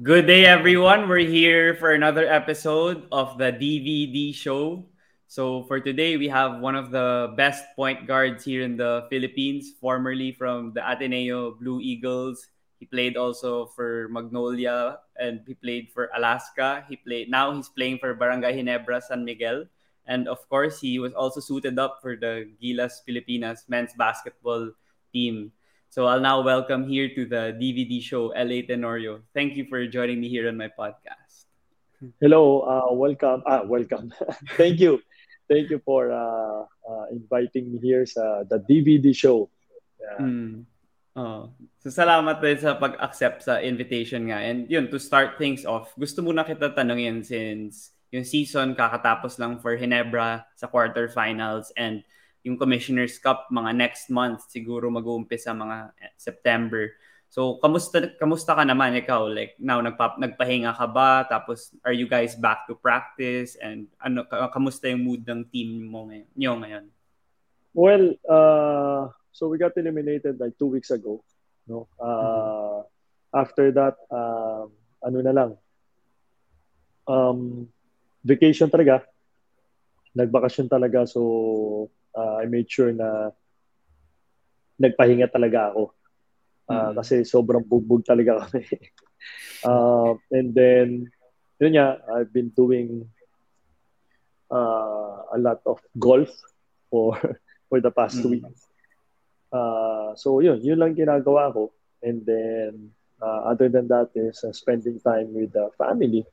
Good day, everyone. We're here for another episode of the DVD show. So, for today, we have one of the best point guards here in the Philippines, formerly from the Ateneo Blue Eagles. He played also for Magnolia and he played for Alaska. He played now he's playing for Barangay Ginebra San Miguel. And of course, he was also suited up for the Gilas Pilipinas men's basketball team. So I'll now welcome here to the DVD show, L.A. Tenorio. Thank you for joining me here on my podcast. Hello, uh, welcome. Ah, welcome. Thank you. Thank you for uh, uh, inviting me here sa the DVD show. Yeah. Mm. Oh. So salamat din sa pag-accept sa invitation nga. And yun, to start things off, gusto muna kita tanungin since yung season kakatapos lang for Hinebra sa quarterfinals and yung Commissioner's Cup mga next month siguro mag-uumpisa mga September. So kamusta kamusta ka naman ikaw like now nagpa, nagpahinga ka ba tapos are you guys back to practice and ano kamusta yung mood ng team mo ngayon? Niyo ngayon? Well, uh, so we got eliminated like two weeks ago, no? Uh, mm-hmm. after that uh, ano na lang um vacation talaga. Nagbakasyon talaga so uh, I made sure na nagpahinga talaga ako. Uh, mm. Kasi sobrang bugbog talaga kami. uh, and then, yun nga, I've been doing uh, a lot of golf for for the past mm. two weeks. Uh, so yun, yun lang ginagawa ko. And then, uh, other than that is uh, spending time with the family.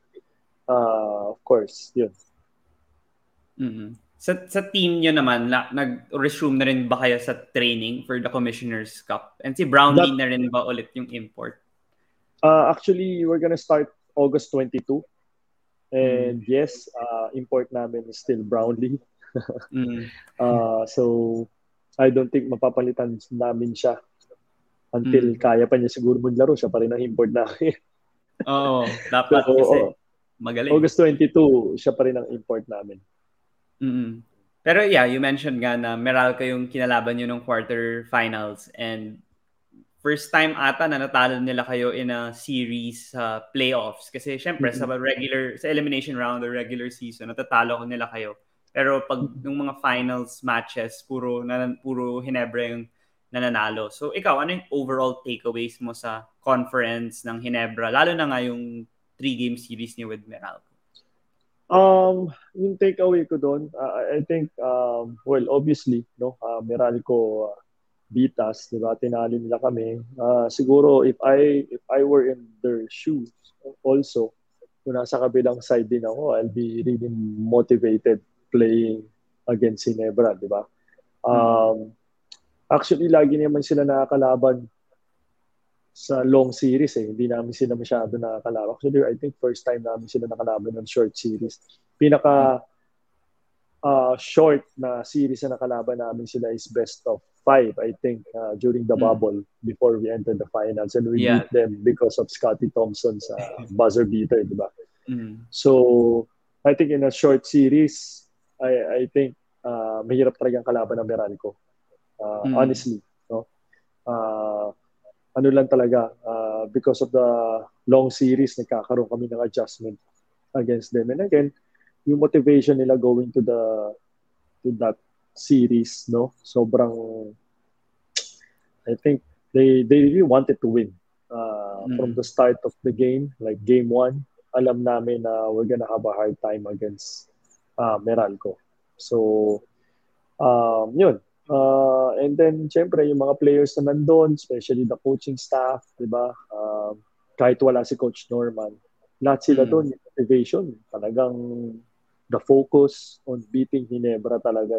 Uh, of course, yun. Mm-hmm. Sa, sa team nyo naman, la, nag-resume na rin ba kayo sa training for the Commissioner's Cup? And si Brownlee That, na rin ba ulit yung import? Uh, actually, we're gonna start August 22. And mm. yes, uh, import namin is still Brownlee. mm. uh, so, I don't think mapapalitan namin siya until mm. kaya pa niya siguro maglaro. Siya pa rin ang import namin. Oo, dapat so, kasi magaling. August 22, siya pa rin ang import namin. Mm-mm. Pero yeah, you mentioned nga na Meralco yung kinalaban nyo nung quarter finals and first time ata na natalo nila kayo in a series sa uh, playoffs kasi syempre mm-hmm. sa regular sa elimination round or regular season natatalo ko nila kayo. Pero pag yung mga finals matches puro na, puro Hinebra yung nananalo. So ikaw ano yung overall takeaways mo sa conference ng Hinebra lalo na nga yung three game series niyo with Meralco? Um, yung takeaway ko doon, uh, I think, um, well, obviously, no, uh, Meralco uh, beat us, di ba? Tinalo nila kami. Uh, siguro, if I if I were in their shoes also, kung nasa kabilang side din ako, I'll be really motivated playing against Ginebra, di ba? Um, actually, lagi naman sila nakakalaban sa long series eh. Hindi namin sila masyado nakakalaban. Actually, I think first time namin sila nakalaban ng short series. Pinaka uh, short na series na nakalaban namin sila is best of five, I think, uh, during the mm. bubble before we entered the finals. And we yeah. beat them because of Scotty Thompson's uh, buzzer beater, di ba? Mm. So, I think in a short series, I, I think uh, mahirap talagang kalaban ng Meralco. Uh, mm. Honestly. No? Uh, ano lang talaga, uh, because of the long series, nagkakaroon kami ng adjustment against them. And again, yung motivation nila going to the to that series, no? Sobrang I think they they really wanted to win. Uh, mm. from the start of the game, like game one, alam namin na we're gonna have a hard time against uh, Meralco. So, um, yun. Uh, and then, syempre, yung mga players na nandun, especially the coaching staff, di ba? Uh, kahit wala si Coach Norman, lahat sila mm. doon, yung motivation, talagang the focus on beating Ginebra talaga,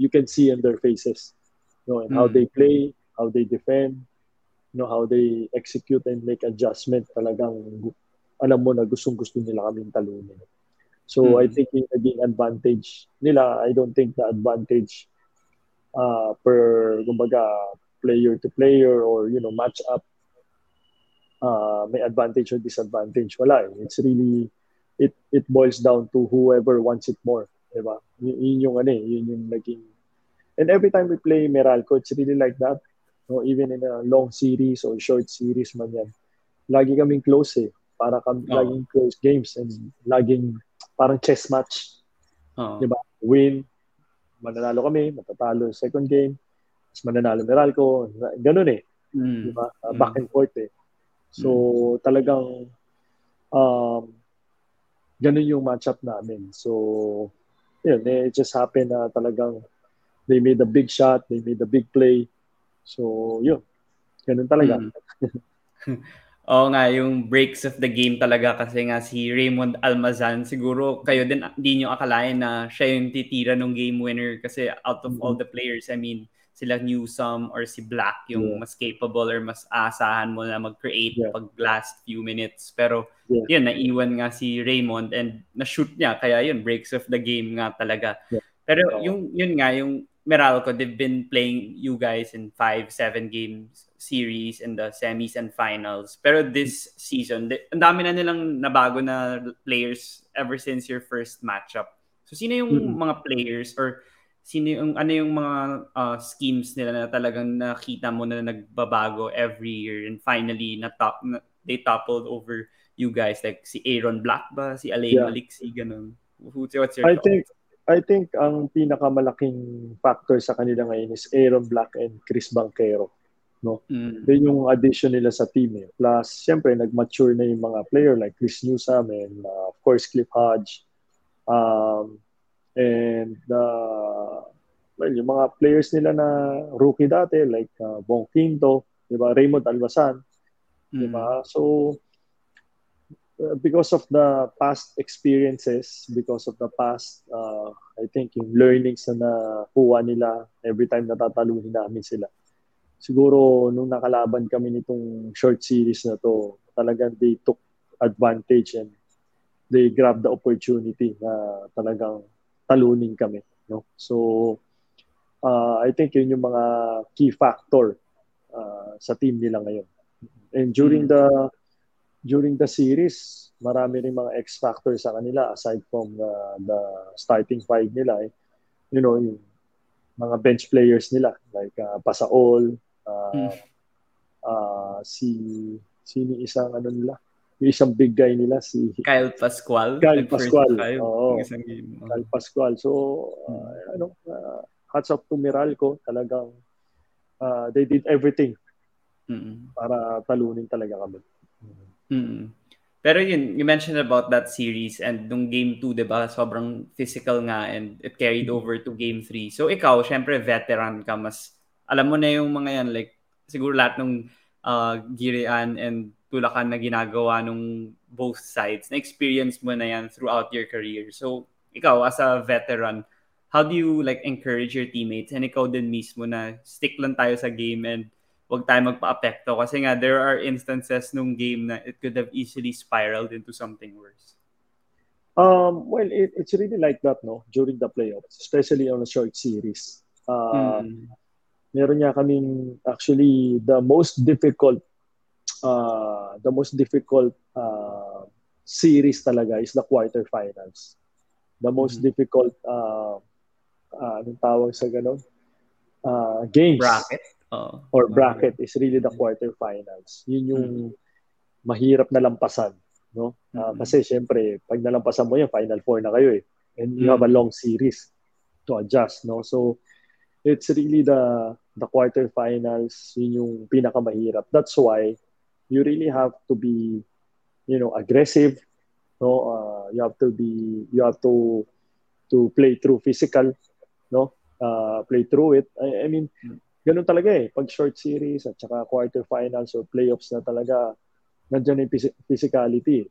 you can see in their faces. You know, and mm. how they play, how they defend, you know, how they execute and make adjustment, talagang alam mo na gustong-gusto nila kaming talunin. So, mm. I think yung naging advantage nila, I don't think the advantage uh, per kumbaga player to player or you know match up uh, may advantage or disadvantage wala eh. it's really it it boils down to whoever wants it more di ba y- yun yung ano eh yun yung naging and every time we play Meralco it's really like that no even in a long series or short series man yan lagi kaming close eh para kami oh. laging close games and laging parang chess match. Oh. 'Di ba? Win, mananalo kami, matatalo second game, tapos mananalo Meralco, ganun eh. Mm. 'Di ba? Uh, back and forth eh. So mm. talagang um ganun yung matchup namin. So yun, eh, it just happened na talagang they made a big shot, they made a big play. So, yun. Ganun talaga. Mm. Oo nga, yung breaks of the game talaga kasi nga si Raymond Almazan, siguro kayo din hindi nyo akalain na siya yung titira ng game winner kasi out of mm-hmm. all the players, I mean, sila Newsome or si Black yung yeah. mas capable or mas asahan mo na mag-create yeah. pag last few minutes. Pero yeah. yun, naiwan nga si Raymond and na-shoot niya, kaya yun, breaks of the game nga talaga. Yeah. Pero yung yun nga, yung Meralco, they've been playing you guys in five, seven games series in the semis and finals. Pero this season, ang dami na nilang nabago na players ever since your first matchup. So sino yung mm-hmm. mga players or sino yung ano yung mga uh, schemes nila na talagang nakita mo na nagbabago every year and finally na top na, they toppled over you guys like si Aaron Black ba si Alain yeah. Maliksi ganun what's your I think I think ang pinakamalaking factor sa kanila ngayon is Aaron Black and Chris Banquero. No? Mm. Then yung addition nila sa team. Eh. Plus, siyempre, nag-mature na yung mga player like Chris Newsom and uh, of course Cliff Hodge. Um, and uh, well, yung mga players nila na rookie dati like uh, Bong Quinto, di ba? Raymond Albasan. Mm. Di ba? So, Uh, because of the past experiences, because of the past, uh, I think yung learnings na nakuha nila every time natataluhin namin sila. Siguro nung nakalaban kami nitong short series na to, talagang they took advantage and they grabbed the opportunity na talagang talunin kami. No? So, uh, I think yun yung mga key factor uh, sa team nila ngayon. And during mm. the during the series, marami rin mga X factor sa kanila aside from uh, the starting five nila. Eh. You know, yung mga bench players nila like uh, Pasaol, uh, hmm. uh, si sino isang ano nila, yung isang big guy nila si Kyle Pascual. Kyle Pascual. Oo. Isang game. Kyle Pascual. So, uh, hmm. ano, uh, hats off to Meralco, talagang uh, they did everything mm-hmm. para talunin talaga kami. Mm. Pero yun, you mentioned about that series and nung game 2, di ba, sobrang physical nga and it carried mm-hmm. over to game 3. So ikaw, syempre veteran ka, mas alam mo na yung mga yan, like siguro lahat ng uh, girian and tulakan na ginagawa nung both sides, na experience mo na yan throughout your career. So ikaw, as a veteran, how do you like encourage your teammates and ikaw din mismo na stick lang tayo sa game and wag tayo magpa-apekto kasi nga there are instances nung game na it could have easily spiraled into something worse. Um, well, it, it's really like that, no? During the playoffs, especially on a short series. Uh, mm. Meron niya kaming actually the most difficult uh, the most difficult uh, series talaga is the quarterfinals. The most mm. difficult uh, uh, anong tawag sa ganun? Uh, games. Bracket Uh, or bracket is really the quarterfinals. Yun yung mm-hmm. mahirap na lampasan, no? Uh, kasi syempre, pag nalampasan mo yan, final four na kayo eh. And you mm-hmm. have a long series to adjust, no? So it's really the the quarterfinals, yun yung pinakamahirap. That's why you really have to be you know, aggressive, no? Uh, you have to be you have to to play through physical, no? Uh, play through it. I, I mean, ganun talaga eh. Pag short series at saka quarterfinals or playoffs na talaga, nandiyan yung physicality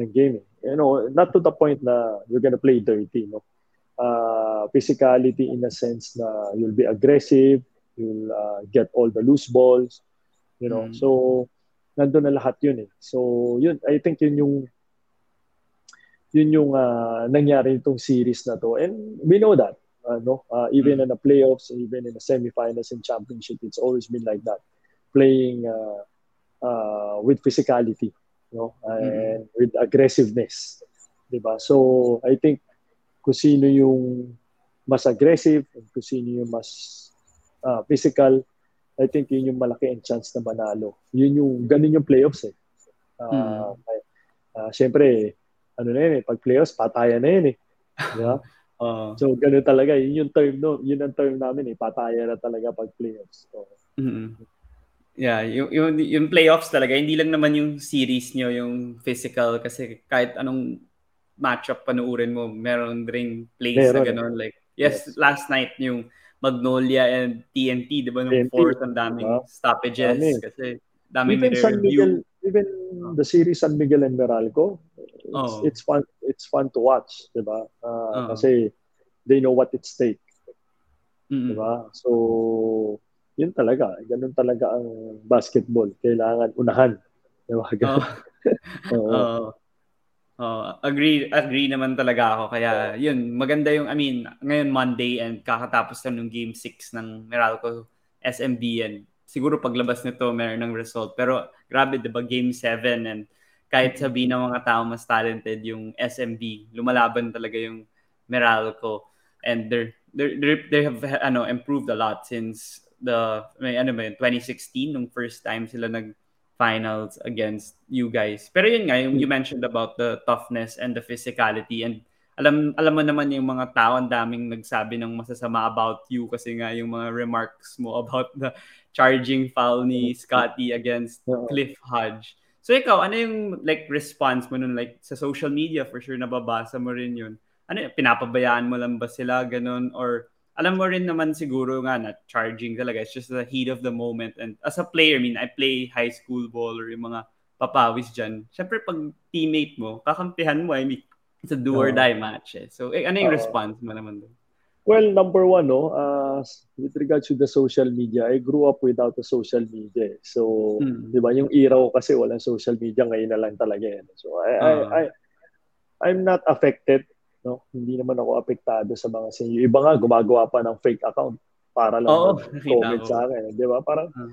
ng game. Eh. You know, not to the point na you're gonna play dirty, no? Uh, physicality in a sense na you'll be aggressive, you'll uh, get all the loose balls, you know. Mm. So, nandun na lahat yun eh. So, yun, I think yun yung yun yung uh, nangyari itong series na to. And we know that uh, no? Uh, even mm. in the playoffs, even in the semifinals and championship, it's always been like that. Playing uh, uh, with physicality, no? And mm. with aggressiveness. Diba? So, I think kung sino yung mas aggressive and kung sino yung mas uh, physical, I think yun yung malaki ang chance na manalo. Yun yung, ganun yung playoffs eh. Uh, mm. Uh, Siyempre, ano na yun eh, pag playoffs, patayan na yun eh. Ba? uh, so, ganun talaga. Yun yung term, no? Yun ang term namin eh. Patayan na talaga pag playoffs. So, mm-hmm. Yeah, yung, yung, yung playoffs talaga, hindi lang naman yung series nyo, yung physical, kasi kahit anong matchup panuurin mo, meron ring plays meron. na gano'n. Like, yes, yes, last night yung Magnolia and TNT, di ba, nung TNT, fourth, ang daming uh, stoppages. Dami. Kasi daming even San Miguel, even oh. the series San Miguel and Meralco, it's, oh. it's fun it's fun to watch, di ba? Uh, oh. Kasi they know what it stake. Mm-hmm. Di ba? So, yun talaga. Ganun talaga ang basketball. Kailangan unahan. Diba? Oh. Oo. oh. Oh. agree agree naman talaga ako. Kaya yun, maganda yung, I mean, ngayon Monday and kakatapos na ng game 6 ng Meralco SMB and siguro paglabas nito meron ng result. Pero grabe, di ba, game 7 and kahit sabi ng mga tao mas talented yung SMB, lumalaban talaga yung Meralco and they're, they're, they have ano, improved a lot since the may ano ba yun, 2016 nung first time sila nag finals against you guys. Pero yun nga, yung you mentioned about the toughness and the physicality and alam alam mo naman yung mga tao ang daming nagsabi ng masasama about you kasi nga yung mga remarks mo about the charging foul ni Scotty against Cliff Hodge. So ikaw, ano yung like response mo nun like sa social media for sure nababasa mo rin yun. Ano pinapabayaan mo lang ba sila ganun or alam mo rin naman siguro nga na charging talaga. It's just the heat of the moment. And as a player, I mean, I play high school ball or yung mga papawis dyan. Siyempre, pag teammate mo, kakampihan mo, I mean, it's a do or die match. Eh. So, eh, ano yung uh, response mo naman doon? Well, number one, no, uh, with regards to the social media, I grew up without the social media. Eh. So, hmm. di ba, yung era ko kasi walang social media, ngayon na lang talaga yan. So, I, uh. I, I, I'm not affected no? Hindi naman ako apektado sa mga senior. Iba nga gumagawa pa ng fake account para lang Oo, comment sa akin, 'di ba? Parang uh.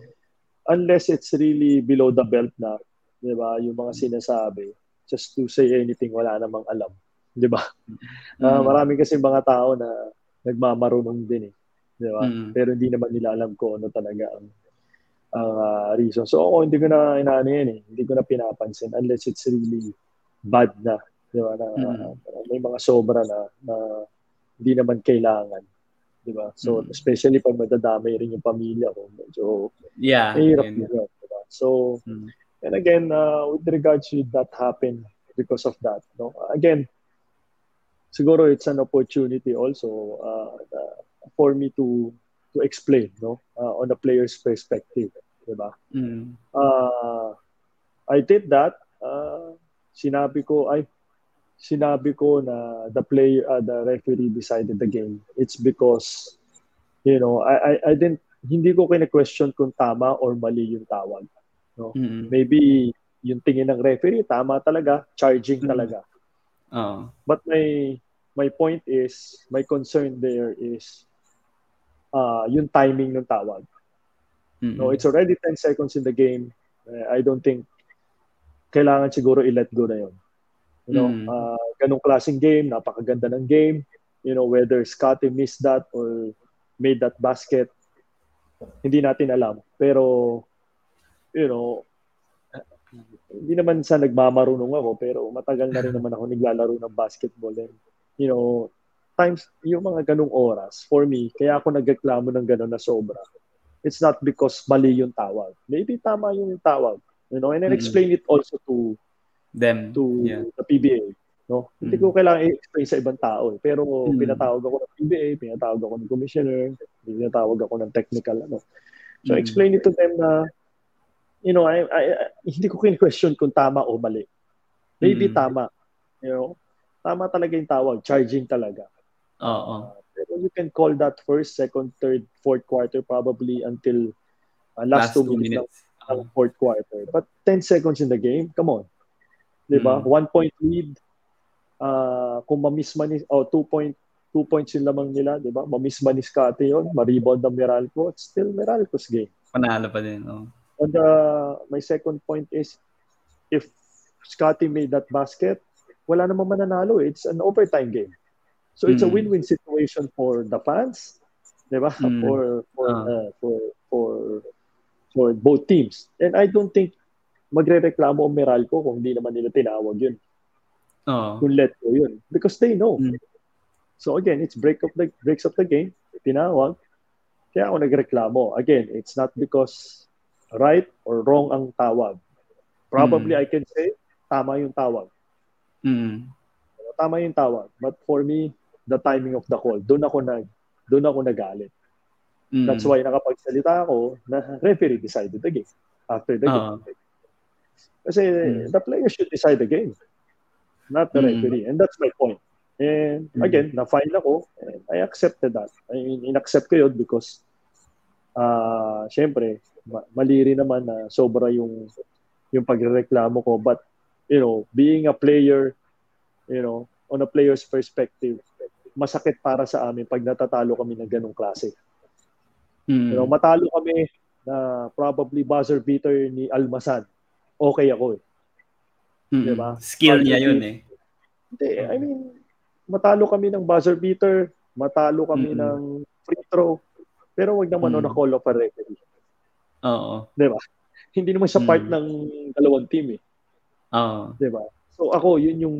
unless it's really below the belt na, 'di ba? Yung mga sinasabi just to say anything wala namang alam, 'di ba? Mm. Uh, marami kasi mga tao na nagmamarunong din eh, 'di ba? Mm. Pero hindi naman nila alam ko ano talaga ang ang uh, reason. So ako hindi ko na inaano yan eh. Hindi ko na pinapansin unless it's really bad na Di ba? Na, mm-hmm. May mga sobra na, na hindi naman kailangan. Di ba? So, mm-hmm. especially pag madadamay rin yung pamilya ko, medyo yeah, mahirap yeah. yun. Diba? So, mm-hmm. and again, uh, with regards to that happen because of that, no? again, siguro it's an opportunity also uh, uh, for me to to explain no uh, on a player's perspective di ba mm. uh, I did that uh, sinabi ko ay sinabi ko na the player, uh, the referee decided the game. It's because, you know, I, I, I didn't, hindi ko kina-question kung tama or mali yung tawag. No? Mm-hmm. Maybe yung tingin ng referee, tama talaga, charging mm-hmm. talaga. Uh-huh. But my my point is, my concern there is uh, yung timing ng tawag. Mm-hmm. No, it's already 10 seconds in the game. Uh, I don't think kailangan siguro i-let go na yon. You know, mm. uh, ganong klaseng game, napakaganda ng game. You know, whether Scotty missed that or made that basket, hindi natin alam. Pero, you know, hindi naman sa nagmamarunong ako, pero matagal na rin naman ako naglalaro ng basketball. And, you know, times, yung mga ganong oras, for me, kaya ako nagreklamo ng ganon na sobra. It's not because mali yung tawag. Maybe tama yung tawag. You know, and then explain mm-hmm. it also to them to yeah. the PBA. No? Mm. Hindi ko kailangan i-explain sa ibang tao. Eh. Pero mm. pinatawag ako ng PBA, pinatawag ako ng commissioner, pinatawag ako ng technical. Ano. So, mm. explain it to them na, you know, I, I, I hindi ko question kung tama o mali. Maybe mm. tama. You know, tama talaga yung tawag. Charging talaga. Oo. Uh, pero you can call that first, second, third, fourth quarter probably until uh, last, last two, two minutes, minutes. ng fourth quarter. But 10 seconds in the game, come on. 'Di ba? Mm. One point lead. Uh, kung ma-miss man ni oh, two point two points yung lamang nila, 'di ba? Ma-miss man ni Scotty 'yon, ma-rebound ng Meralco, it's still Meralco's game. Panalo pa din, oh. And uh, my second point is if Scotty made that basket, wala namang mananalo. It's an overtime game. So it's mm. a win-win situation for the fans, 'di ba? Mm. For for, uh. Uh, for for for both teams. And I don't think magre-reklamo ang Meralco kung hindi naman nila tinawag yun. Oo. Kung let go yun. Because they know. Mm. So again, it's break of the breaks of the game. Tinawag. Kaya ako nagreklamo. Again, it's not because right or wrong ang tawag. Probably Mm. I can say tama yung tawag. Mm. Tama yung tawag. But for me, the timing of the call, doon ako nag doon ako nagalit. Mm. That's why nakapagsalita ako na referee decided the game after the Oo. game. Kasi Mm. the player should decide the game, not the Mm. referee. And that's my point. And Mm. again, na-file ako and I accepted that. I mean, in-accept ko yun because uh, syempre, ma- mali rin naman na sobra yung yung pagrereklamo ko. But, you know, being a player, you know, on a player's perspective, masakit para sa amin pag natatalo kami ng ganong klase. Mm. You know, matalo kami na probably buzzer beater ni Almasan. Okay ako eh. Mm. diba? Skill niya yun eh. Hindi, I mean, matalo kami ng buzzer beater, matalo kami Mm-mm. ng free throw, pero wag naman Mm. on a call of a referee. Oo. Di ba? Hindi naman siya part Mm. ng dalawang team eh. Oo. Di ba? So ako, yun yung,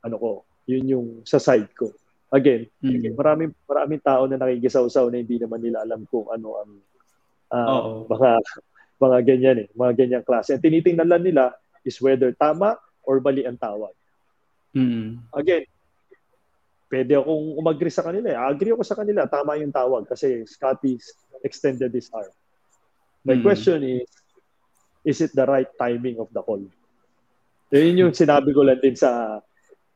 ano ko, yun yung sa side ko. Again, Mm. maraming maraming tao na nakikisaw-saw na hindi naman nila alam kung ano ang ah, Oo. mga mga ganyan eh, mga ganyang klase. Ang tinitingnan lang nila is whether tama or mali ang tawag. Mm. Again, pwede akong umagri sa kanila. eh. Agree ako sa kanila, tama yung tawag kasi Scotty extended his arm. My Mm. question is, is it the right timing of the call? Yun yung sinabi ko lang din sa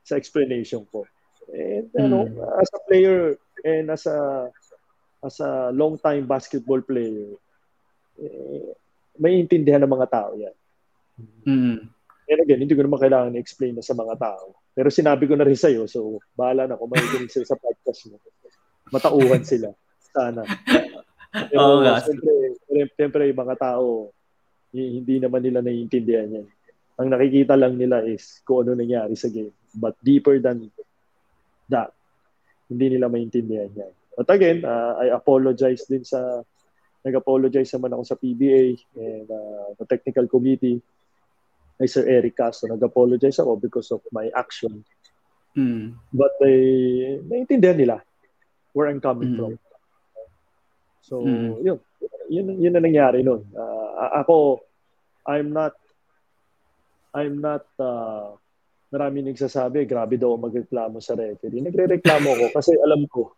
sa explanation ko. And ano, Mm. as a player and as a as a long time basketball player, eh, may intindihan ng mga tao yan. Mm. And again, hindi ko naman kailangan i-explain na sa mga tao. Pero sinabi ko na rin sa'yo, so bahala na kung may dinig sila sa podcast mo. Matauhan sila. Sana. Pero Oo nga. siyempre, siyempre, yung mga tao, hi- hindi naman nila naiintindihan yan. Ang nakikita lang nila is kung ano nangyari sa game. But deeper than that, hindi nila maintindihan yan. But again, uh, I apologize din sa nag-apologize naman ako sa PBA and uh, the technical committee kay Sir Eric Castro. Nag-apologize ako because of my action. Mm. But they, naiintindihan nila where I'm coming Mm. from. So, Mm. yun. Yun, yun na nangyari nun. Uh, ako, I'm not, I'm not, uh, marami nagsasabi, grabe daw magreklamo sa referee. Nagre-reklamo ako kasi alam ko,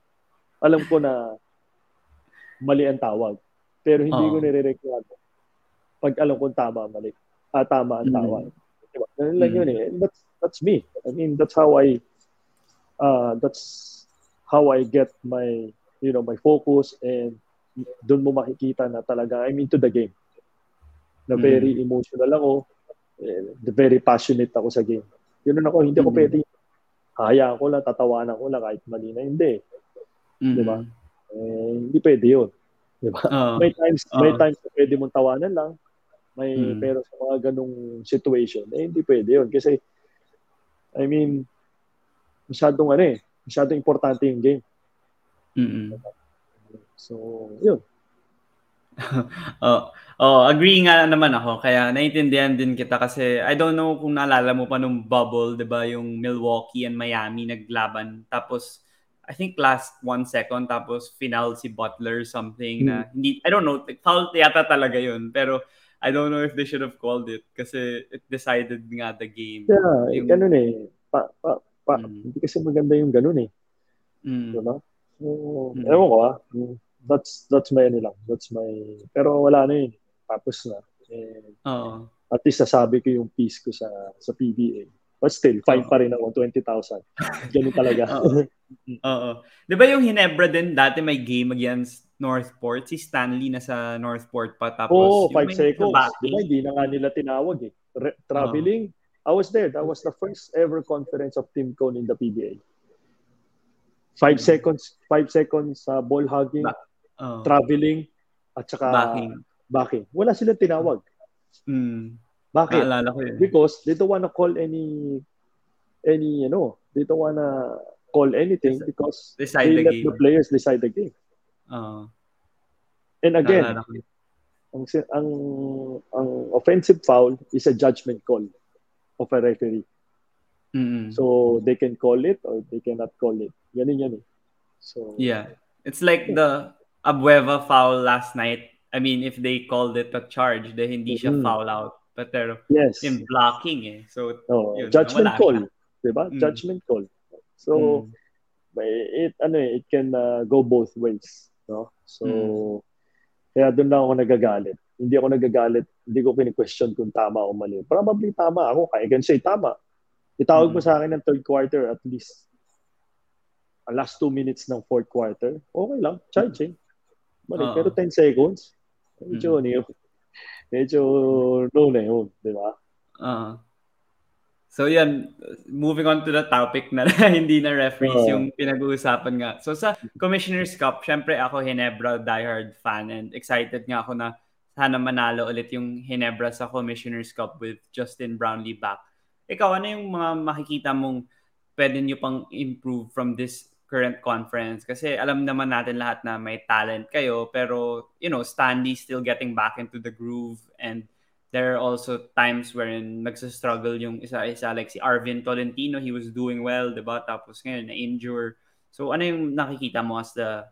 alam ko na mali ang tawag. Pero hindi Oo. ko nire-reklamo pag alam kong tama mali. Ah, tama ang Mm. tawag. Diba? Ganun lang Mm. yun eh. And that's, that's me. I mean, that's how I, uh, that's how I get my, you know, my focus and doon mo makikita na talaga I'm into the game. Na Mm. very emotional ako. eh, very passionate ako sa game. Yun ako, hindi ako Mm. pwede hayaan ko lang, tatawanan ko lang kahit mali na. Hindi. Mm. Diba? Eh, hindi pwede yun. Diba? Oo. May times, may Oo. times na pwede mong tawanan lang. May, Mm. pero sa mga ganong situation, eh, hindi pwede yun. Kasi, I mean, masyadong ano eh, masyadong importante yung game. Mm. So, yun. Oh, oh, agree nga naman ako. Kaya naiintindihan din kita kasi I don't know kung naalala mo pa nung bubble, 'di ba, yung Milwaukee and Miami naglaban. Tapos I think last one second tapos final si Butler something na hindi I don't know, foul yata talaga yun. Pero I don't know if they should have called it kasi it decided nga the game. Yeah, Yung- ganun eh. Pa, pa, pa, Mm. Hindi kasi maganda yung ganun eh. Mm. Diba? So, Mm. ewan ko ah. Mm, That's, that's my ano lang. That's my, pero wala na yun. Tapos na. And Oo. at least nasabi ko yung piece ko sa sa PBA. But still, fine pa rin ako, 20,000. Ganun talaga. Oo. Oo. 'Di ba yung Hinebra din dati may game against Northport, si Stanley na sa Northport pa tapos Oo, 5 may seconds. Di ba, hindi na nga nila tinawag eh. Re- traveling, I was there. That was the first ever conference of Team Cone in the PBA. 5 Mm. seconds, 5 seconds sa ball hugging, Ba- Oo. traveling, at saka Backing. backing. Wala silang tinawag. Mm. Bakit? Naalala ko yun. Because they don't wanna call any any you know, they don't wanna call anything Deci- because decide they the let game. the players decide the game. Oo. And again, ang, ang, ang offensive foul is a judgment call of a referee. Mm-hmm. So they can call it or they cannot call it. Yan yan eh. So yeah, it's like the Abueva foul last night. I mean, if they called it a charge, then hindi siya mm-hmm. foul out. But pero yes. yung blocking eh. So oh, yun, judgment call. 'di ba? Mm. Judgment call. So mm. it ano eh, it can uh, go both ways, no? So mm. kaya doon lang ako nagagalit. Hindi ako nagagalit, hindi ko kini-question kung tama o mali. Probably tama ako, I can say tama. Itawag mo mm. sa akin ng third quarter at least uh, last two minutes ng fourth quarter, okay lang, charging. Mali. Uh-huh. Pero 10 seconds, medyo mm. ano yun. Medyo no na yun, di ba? Uh-huh. So yan, moving on to the topic na hindi na referees uh, yung pinag-uusapan nga. So sa Commissioner's Cup, syempre ako Hinebra diehard fan and excited nga ako na sana manalo ulit yung Hinebra sa Commissioner's Cup with Justin Brownlee back. Ikaw, ano yung mga makikita mong pwede nyo pang improve from this current conference? Kasi alam naman natin lahat na may talent kayo, pero, you know, Stanley still getting back into the groove and there are also times wherein nagsa-struggle yung isa-isa like si Arvin Tolentino, he was doing well, 'di ba? Tapos ngayon na-injure. So ano yung nakikita mo as the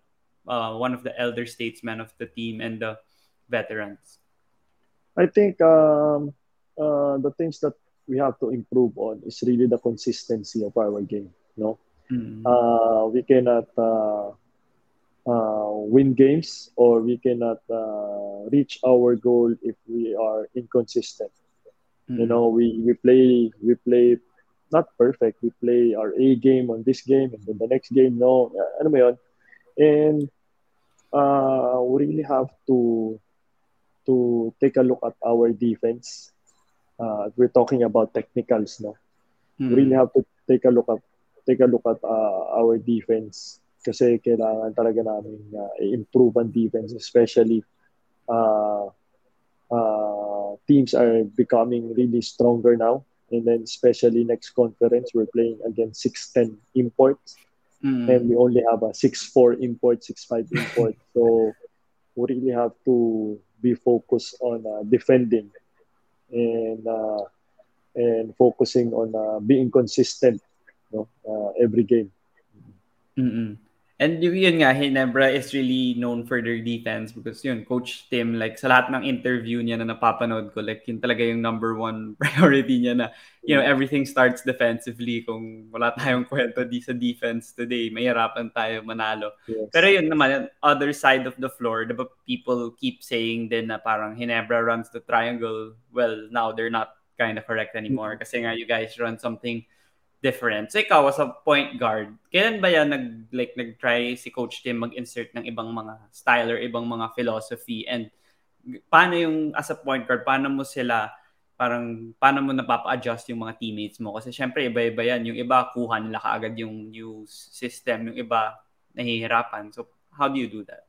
uh, one of the elder statesmen of the team and the veterans? I think um, uh, the things that we have to improve on is really the consistency of our game. No, mm-hmm. uh, we cannot uh, uh, win games or we cannot uh, reach our goal if we are inconsistent. Mm-hmm. You know, we we play we play not perfect. We play our A game on this game and then the next game no. Ano mo yun? And uh, we really have to to take a look at our defense uh, we're talking about technicals, no? Mm-hmm. We really have to take a look at take a look at uh, our defense. Kasi kailangan talaga namin uh, improve ang defense especially uh, uh, teams are becoming really stronger now. And then especially next conference we're playing against 610 imports. Mm-hmm. and we only have a 6-4 import 6-5 import. So we really have to be focused on uh, defending and uh, and focusing on uh, being consistent no uh, every game mm-hmm. and yun, yun nga Hinebra is really known for their defense because yun coach Tim like sa lahat ng interview niya na napapanood ko like yun talaga yung number one priority niya na you know everything starts defensively kung wala tayong kwento di sa defense today mahirapan tayo manalo yes. pero yun naman other side of the floor diba people keep saying din na parang Hinebra runs the triangle well now they're not kind of correct anymore mm-hmm. kasi nga you guys run something different. So ikaw as a point guard, kailan ba yan nag like nag-try si coach Tim mag-insert ng ibang mga style or ibang mga philosophy? And paano yung as a point guard, paano mo sila parang paano mo napapa-adjust yung mga teammates mo? Kasi syempre iba-iba yan. Yung iba kuha nila kaagad yung new system. Yung iba nahihirapan. So how do you do that?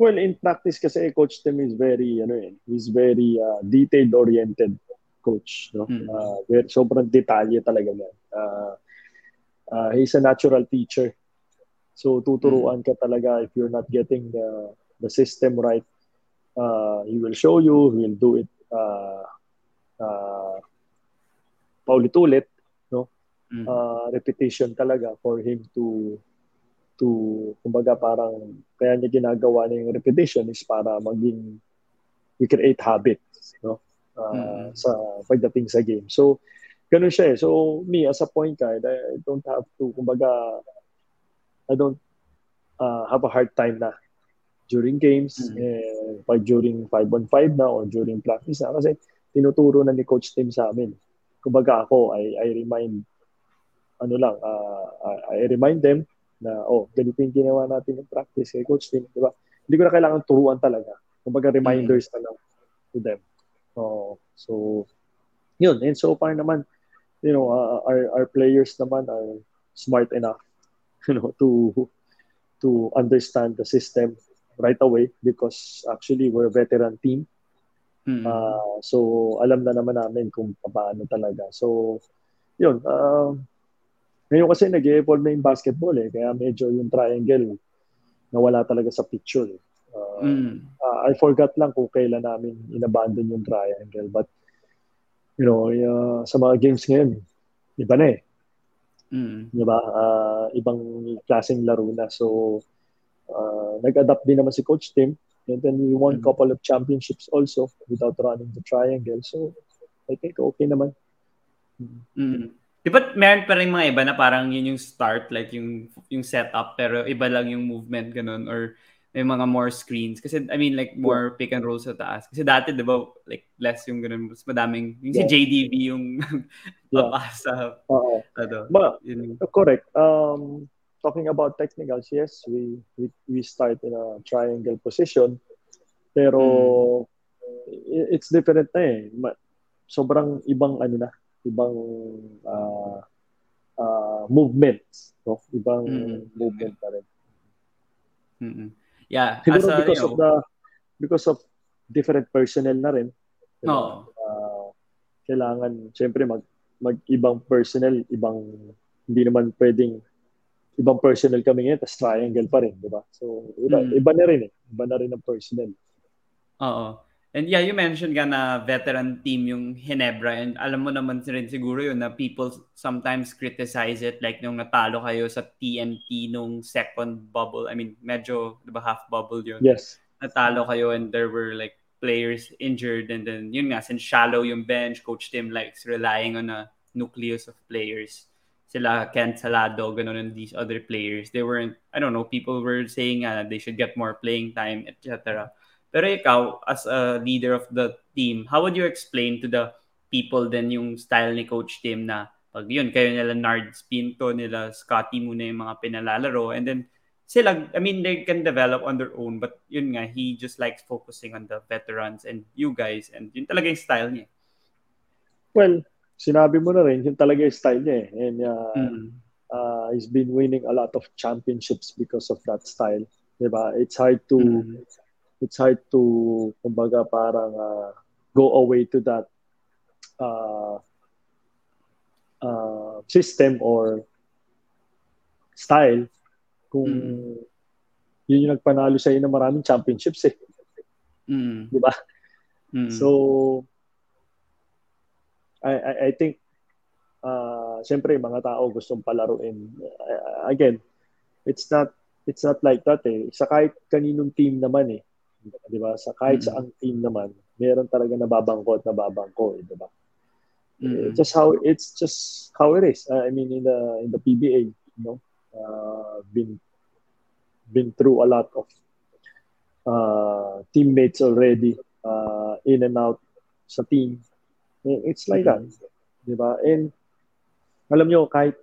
Well in practice kasi coach Tim is very ano eh he's very uh, detailed oriented coach no mm-hmm. uh, sobrang detalye talaga niya uh, uh, he's a natural teacher so tuturuan mm-hmm. ka talaga if you're not getting the the system right uh, he will show you he will do it uh, uh, paulit-ulit, no? Mm. Uh, repetition talaga for him to to kumbaga parang kaya niya ginagawa niya yung repetition is para maging we create habits, no? Uh, mm. sa pagdating sa game. So ganun siya eh. So me as a point guard, I don't have to kumbaga I don't uh, have a hard time na during games, mm. eh, pag during 5 on 5 na or during practice na kasi tinuturo na ni Coach Tim sa amin. Kumbaga ako, I, I remind, ano lang, uh, I remind them na, oh, ganito yung ginawa natin ng practice kay Coach Tim, di ba? Hindi ko na kailangan turuan talaga. Kumbaga reminders mm-hmm. na lang to them. Oh, so, yun. And so far naman, you know, uh, our, our players naman are smart enough, you know, to to understand the system right away because actually we're a veteran team Mm. Uh, so, alam na naman namin kung paano talaga. So, yun. Uh, ngayon kasi nag-evolve na yung basketball eh. Kaya medyo yung triangle nawala talaga sa picture. Eh. Uh, mm. uh, I forgot lang kung kailan namin inabandon yung triangle. But, you know, uh, sa mga games ngayon, iba na eh. Mm. Di ba? Uh, ibang klaseng laro na. So, uh, nag-adapt din naman si Coach Tim. And then we won mm. couple of championships also without running the triangle. So, I think okay naman. Mm. Di ba meron pa rin mga iba na parang yun yung start, like yung yung setup, pero iba lang yung movement, ganun, or may mga more screens. Kasi, I mean, like, more pick and roll sa taas. Kasi dati, di ba, like, less yung ganun, mas madaming, yung yeah. si JDB yung papasa. Oo. Ano, But, yun. correct. Um, talking about technicals, yes, we, we, we start in a triangle position. Pero, mm. it's different na eh. Sobrang ibang, ano na, ibang uh, uh, movements, no? Ibang mm-hmm. movement na rin. Mm-hmm. Yeah, Siguro as, because you know, of the because of different personnel na rin. No. Uh, kailangan syempre mag mag-ibang personnel, ibang hindi naman pwedeng ibang personnel kami ngayon, tapos triangle pa rin, di ba? So, iba, mm. iba na rin eh. Iba na rin ang personnel. Oo. And yeah, you mentioned ka na veteran team yung Hinebra and alam mo naman rin siguro yun na people sometimes criticize it like nung natalo kayo sa TNT nung second bubble. I mean, medyo, di ba, half bubble yun. Yes. Natalo kayo and there were like players injured and then yun nga, since shallow yung bench, Coach Tim likes relying on a nucleus of players. Sila Ken Salado, ganun and these other players. They weren't, I don't know, people were saying uh, they should get more playing time, etc. Pero ikaw, as a leader of the team, how would you explain to the people then yung style ni Coach Tim na pag yun, kayo nila Nards Pinto, nila Scotty muna yung mga pinalalaro and then sila, I mean, they can develop on their own but yun nga, he just likes focusing on the veterans and you guys and yun talaga yung style niya. Well, sinabi mo na rin, yun talaga yung style niya eh. And uh, mm. uh, he's been winning a lot of championships because of that style. Diba? It's hard to mm it's hard to kumbaga parang uh, go away to that uh, uh, system or style kung mm. yun yung nagpanalo sa ng maraming championships eh. Mm. Di ba? Mm. So I, I, I think uh, siyempre mga tao gustong palaruin. Uh, again, it's not it's not like that eh. Sa kahit kaninong team naman eh. 'Di ba? Sa kahit mm-hmm. sa ang team naman, meron talaga nababangko at nababangko, eh, 'di ba? Mm-hmm. Just how it's just how it is. Uh, I mean in the in the PBA, you know, uh, been been through a lot of uh, teammates already uh, in and out sa team. It's like that. 'Di ba? And alam nyo, kahit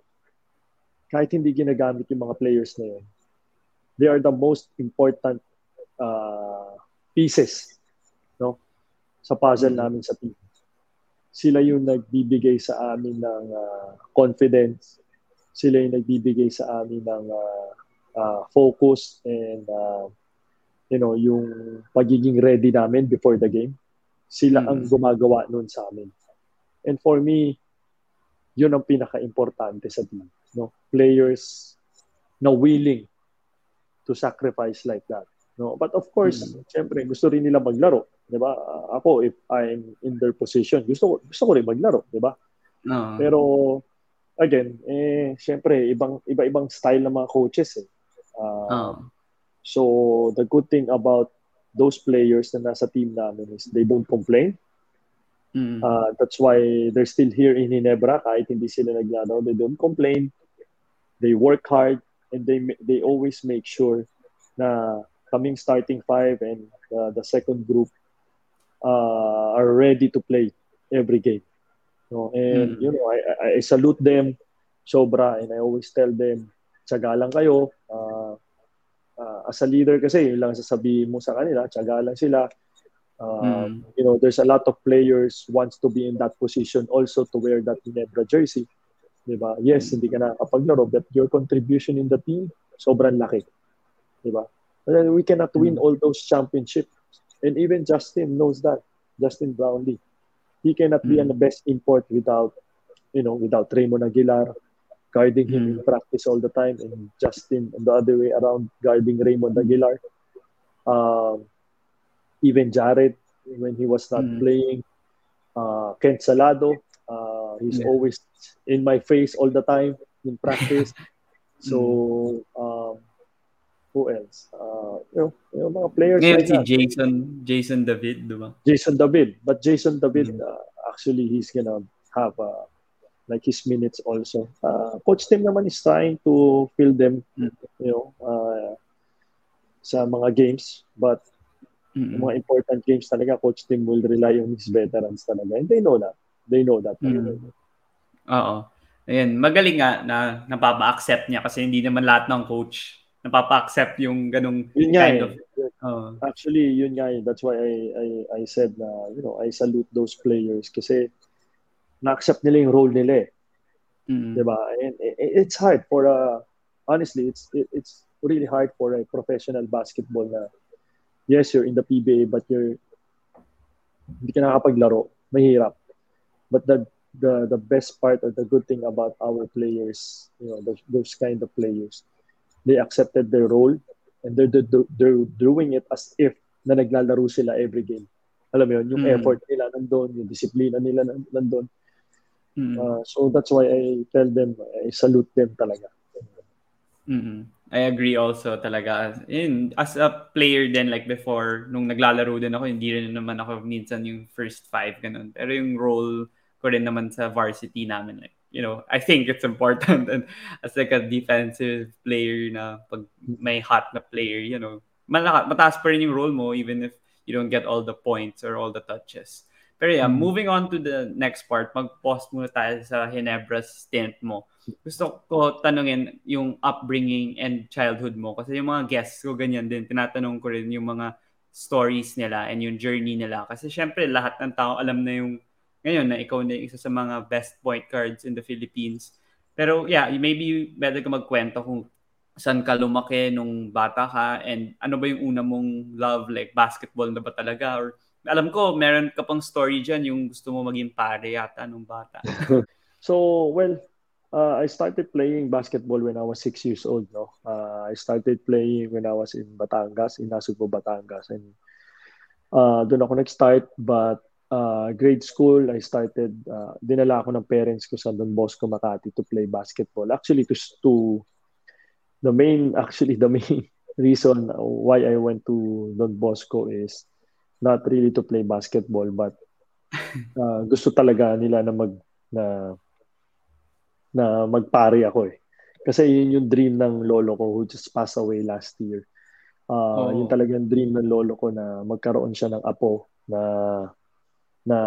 kahit hindi ginagamit yung mga players na yun, they are the most important uh, pieces no sa puzzle mm-hmm. namin sa team. Sila yung nagbibigay sa amin ng uh, confidence. Sila yung nagbibigay sa amin ng uh, uh, focus and uh, you know yung pagiging ready namin before the game. Sila mm-hmm. ang gumagawa noon sa amin. And for me, yun ang pinaka-importante sa team. No? Players na willing to sacrifice like that. No? But of course, mm-hmm. syempre, gusto rin nila maglaro. Di ba? Ako, if I'm in their position, gusto, gusto ko rin maglaro. Di ba? Uh-huh. Pero, again, eh, syempre, ibang, iba-ibang style ng mga coaches. Eh. Uh, uh-huh. So, the good thing about those players na nasa team namin is they don't complain. Mm. Uh, that's why they're still here in Ginebra kahit hindi sila naglaro. They don't complain. They work hard and they they always make sure na kaming starting five and uh, the second group uh, are ready to play every game. No? And, mm-hmm. you know, I, I salute them sobra and I always tell them, tsaga lang kayo. Uh, uh, as a leader kasi, yun lang sasabihin mo sa kanila, tsaga lang sila. Uh, mm. You know, there's a lot of players wants to be in that position also to wear that Ginebra jersey. Diba? Yes, mm. hindi ka nakapaglaro, but your contribution in the team, sobrang laki. Diba? We cannot win hmm. all those championships. And even Justin knows that. Justin Brownlee. He cannot be mm. the best import without, you know, without Raymond Aguilar guarding him mm. in practice all the time, and Justin the other way around guarding Raymond Aguilar. Um, even Jared when he was not mm. playing. Uh, Kent Salado, uh, he's yeah. always in my face all the time in practice. so, um, who else? Uh, you know, you know, mga players Ngayon like si that. Jason, Jason David, di ba? Jason David. But Jason David, mm. uh, actually, he's gonna have uh, like his minutes also. Uh, Coach Tim naman is trying to fill them, mm. you know, uh, sa mga games. But Mm-hmm. mga important games talaga, coach team will rely on his veterans talaga. And they know that. They know that. Mm-hmm. Oo. Ayan, magaling nga na napapa-accept niya kasi hindi naman lahat ng coach napapa-accept yung ganung yun kind eh. of uh, actually yun nga eh. that's why I, I I said na you know I salute those players kasi na-accept nila yung role nila eh. Mm-hmm. 'Di ba? And it's hard for a honestly it's it's really hard for a professional basketball na yes, you're in the PBA, but you're hindi ka nakapaglaro. Mahirap. But the the the best part or the good thing about our players, you know, those, those kind of players, they accepted their role and they're, they're, they're doing it as if na naglalaro sila every game. Alam mo yun, yung mm. effort nila nandun, yung disiplina nila nandun. Mm. Uh, so that's why I tell them, I salute them talaga. Mm-hmm. I agree also talaga. In, as a player din, like before, nung naglalaro din ako, hindi rin naman ako minsan yung first five, ganun. Pero yung role ko rin naman sa varsity namin, like, you know, I think it's important and as like a defensive player na pag may hot na player, you know, malaka, mataas pa rin yung role mo even if you don't get all the points or all the touches. Pero yeah, mm-hmm. moving on to the next part, mag-pause muna tayo sa Ginebra stint mo. Gusto ko tanungin yung upbringing and childhood mo kasi yung mga guests ko ganyan din, tinatanong ko rin yung mga stories nila and yung journey nila. Kasi syempre lahat ng tao alam na yung ngayon na ikaw na isa sa mga best point guards in the Philippines. Pero yeah, maybe better ka magkwento kung saan ka lumaki nung bata ka and ano ba yung una mong love like basketball na ba talaga or alam ko, meron ka pang story dyan, yung gusto mo maging pare yata nung bata. so, well, uh, I started playing basketball when I was six years old. No, uh, I started playing when I was in Batangas, in Nasugbo, Batangas, and uh, doon ako nag-start. But uh, grade school, I started. Uh, dinala ako ng parents ko sa Don Bosco Makati to play basketball. Actually, to to the main actually the main reason why I went to Don Bosco is not really to play basketball but uh, gusto talaga nila na mag na na magpare ako eh. Kasi yun yung dream ng lolo ko who just passed away last year. Uh, oh. Yun talagang dream ng lolo ko na magkaroon siya ng apo na na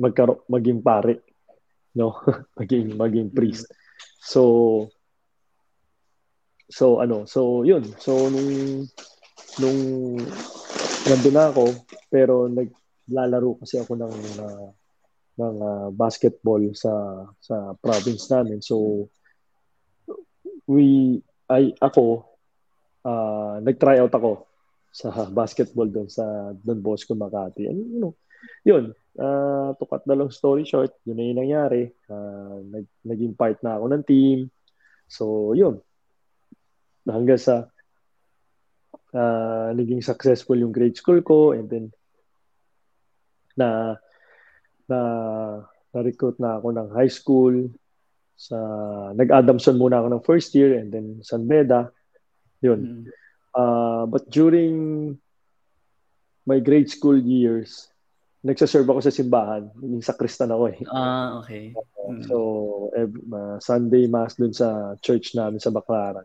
magkaro maging pare no maging maging priest so so ano so yun so nung nung nandun na ako, pero naglalaro kasi ako ng uh, ng uh, basketball sa sa province namin. So we ay ako uh, nag-try out ako sa basketball doon sa Don Bosco Makati. And you know, yun, uh, to cut the long story short, yun na yung nangyari. Uh, nag, naging part na ako ng team. So, yun. Hanggang sa uh, naging successful yung grade school ko and then na na na-recruit na ako ng high school sa nag-Adamson muna ako ng first year and then San Beda yun mm. uh, but during my grade school years nagsaserve ako sa simbahan naging sakristan ako eh ah uh, okay mm. so every, uh, Sunday mass dun sa church namin sa Baclaran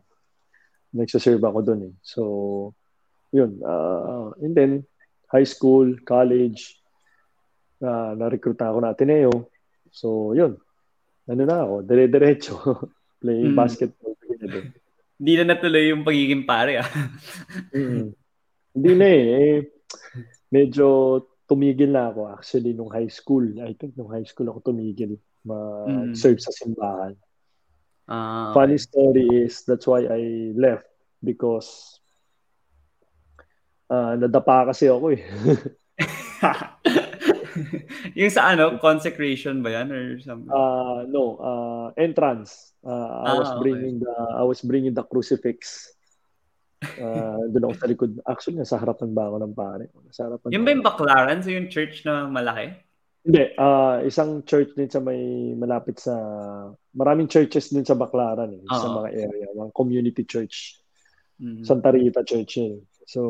nagsaserve ako doon eh. So, yun. Uh, and then, high school, college, uh, na-recruit ako na Ateneo. So, yun. Ano na ako, dire-diretso. Playing mm. basketball. Hindi na natuloy yung pagiging pare ah. mm. Hindi na eh. eh. Medyo tumigil na ako actually nung high school. I think nung high school ako tumigil ma-serve mm. sa simbahan. Uh, okay. Funny story is that's why I left because uh, nadapa kasi ako eh. yung sa ano, consecration ba yan or something? Uh, no, uh, entrance. Uh, I ah, was bringing okay. the I was bringing the crucifix Uh, doon ako sa likod. Actually, nasa harap ng bango ng pare. Nasa harap yung ba yung Baclaran? So yung church na malaki? Hindi. Uh, isang church din sa may malapit sa... Maraming churches din sa Baclaran eh. Uh-huh. Sa mga area. Mga community church. Mm-hmm. Santa Rita Church yun. So,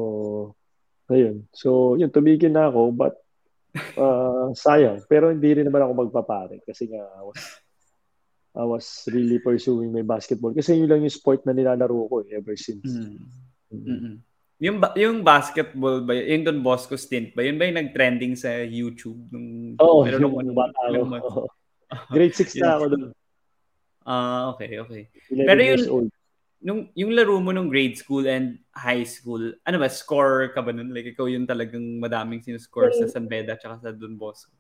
ayun. So, yun, tumigil na ako. But, uh, sayang. Pero hindi rin naman ako magpapare. Kasi nga, I was, I was really pursuing my basketball. Kasi yun lang yung sport na nilalaro ko eh, ever since. Mm-hmm. Mm-hmm. Yung yung basketball ba, yung Don Bosco stint ba, yun ba yung nag-trending sa YouTube nung oh, pero nung ano bata ako. Grade 6 na ako doon. Ah, uh, okay, okay. Pero yung old. nung yung laro mo nung grade school and high school, ano ba, score ka ba nun? Like ikaw yung talagang madaming sinuscore sa San Beda at sa Don Bosco?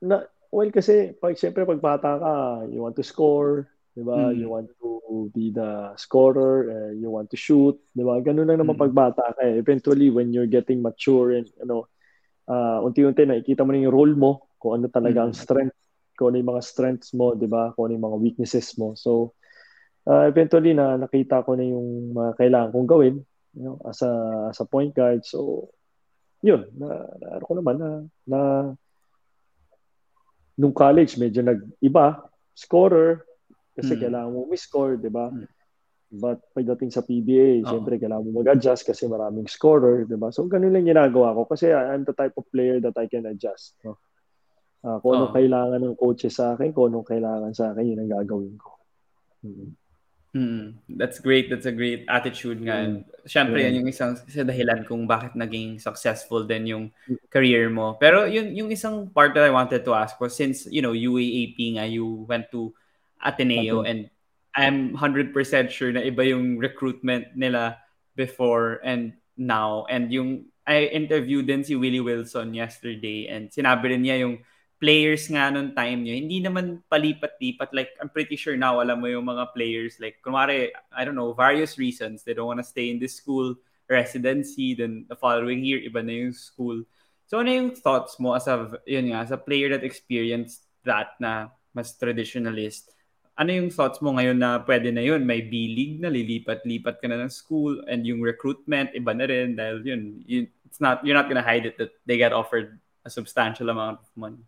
Na, well, kasi pag syempre pag bata ka, you want to score, 'di ba? Mm. You want to be the scorer, uh, you want to shoot, 'di ba? Ganun lang naman mm. pagbata ka. Eh. Eventually when you're getting mature and ano, uh, unti-unti nakikita mo na yung role mo, kung ano talaga mm. ang strength, kung ano yung mga strengths mo, 'di ba? Kung ano yung mga weaknesses mo. So uh, eventually na nakita ko na yung mga kailangan kong gawin, you know, as a as a point guard. So yun, na, na ano ko naman na, na nung college medyo nag-iba, scorer, kasi mm. kailangan mo score, di ba? Mm. But pagdating sa PBA, oh. siyempre kailangan mo mag-adjust kasi maraming scorer, di ba? So ganun lang ginagawa ko kasi I'm the type of player that I can adjust. No? Uh, kung anong oh. kailangan ng coaches sa akin, kung anong kailangan sa akin, yun ang gagawin ko. Mm-hmm. Mm, that's great. That's a great attitude nga. Mm. Siyempre, yeah. yan yung isang isa dahilan kung bakit naging successful din yung career mo. Pero yun, yung isang part that I wanted to ask was since, you know, UAAP nga, you went to Ateneo okay. and I'm 100% sure na iba yung recruitment nila before and now. And yung I interviewed din si Willie Wilson yesterday and sinabi rin niya yung players nga nung time niya, hindi naman palipat-lipat. Like, I'm pretty sure now, alam mo yung mga players, like, kumare, I don't know, various reasons. They don't want to stay in this school residency, then the following year, iba na yung school. So, ano yung thoughts mo as a, yun nga, as a player that experienced that na mas traditionalist? ano yung thoughts mo ngayon na pwede na yun? May B-League na, lilipat-lipat ka na ng school and yung recruitment, iba na rin dahil yun, yun it's not, you're not gonna hide it that they get offered a substantial amount of money.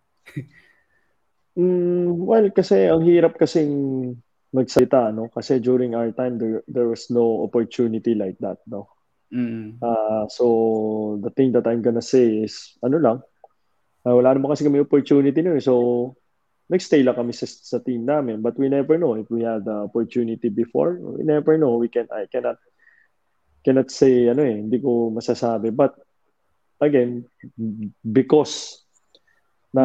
Mm, well, kasi ang hirap kasing magsalita, no? Kasi during our time, there, there was no opportunity like that, no? Mm. Uh, so, the thing that I'm gonna say is, ano lang, uh, wala naman kasi kami opportunity nun. So, nagstay lang kami sa, sa team namin. But we never know if we had the opportunity before. We never know. We can I cannot cannot say ano eh, hindi ko masasabi. But again, because na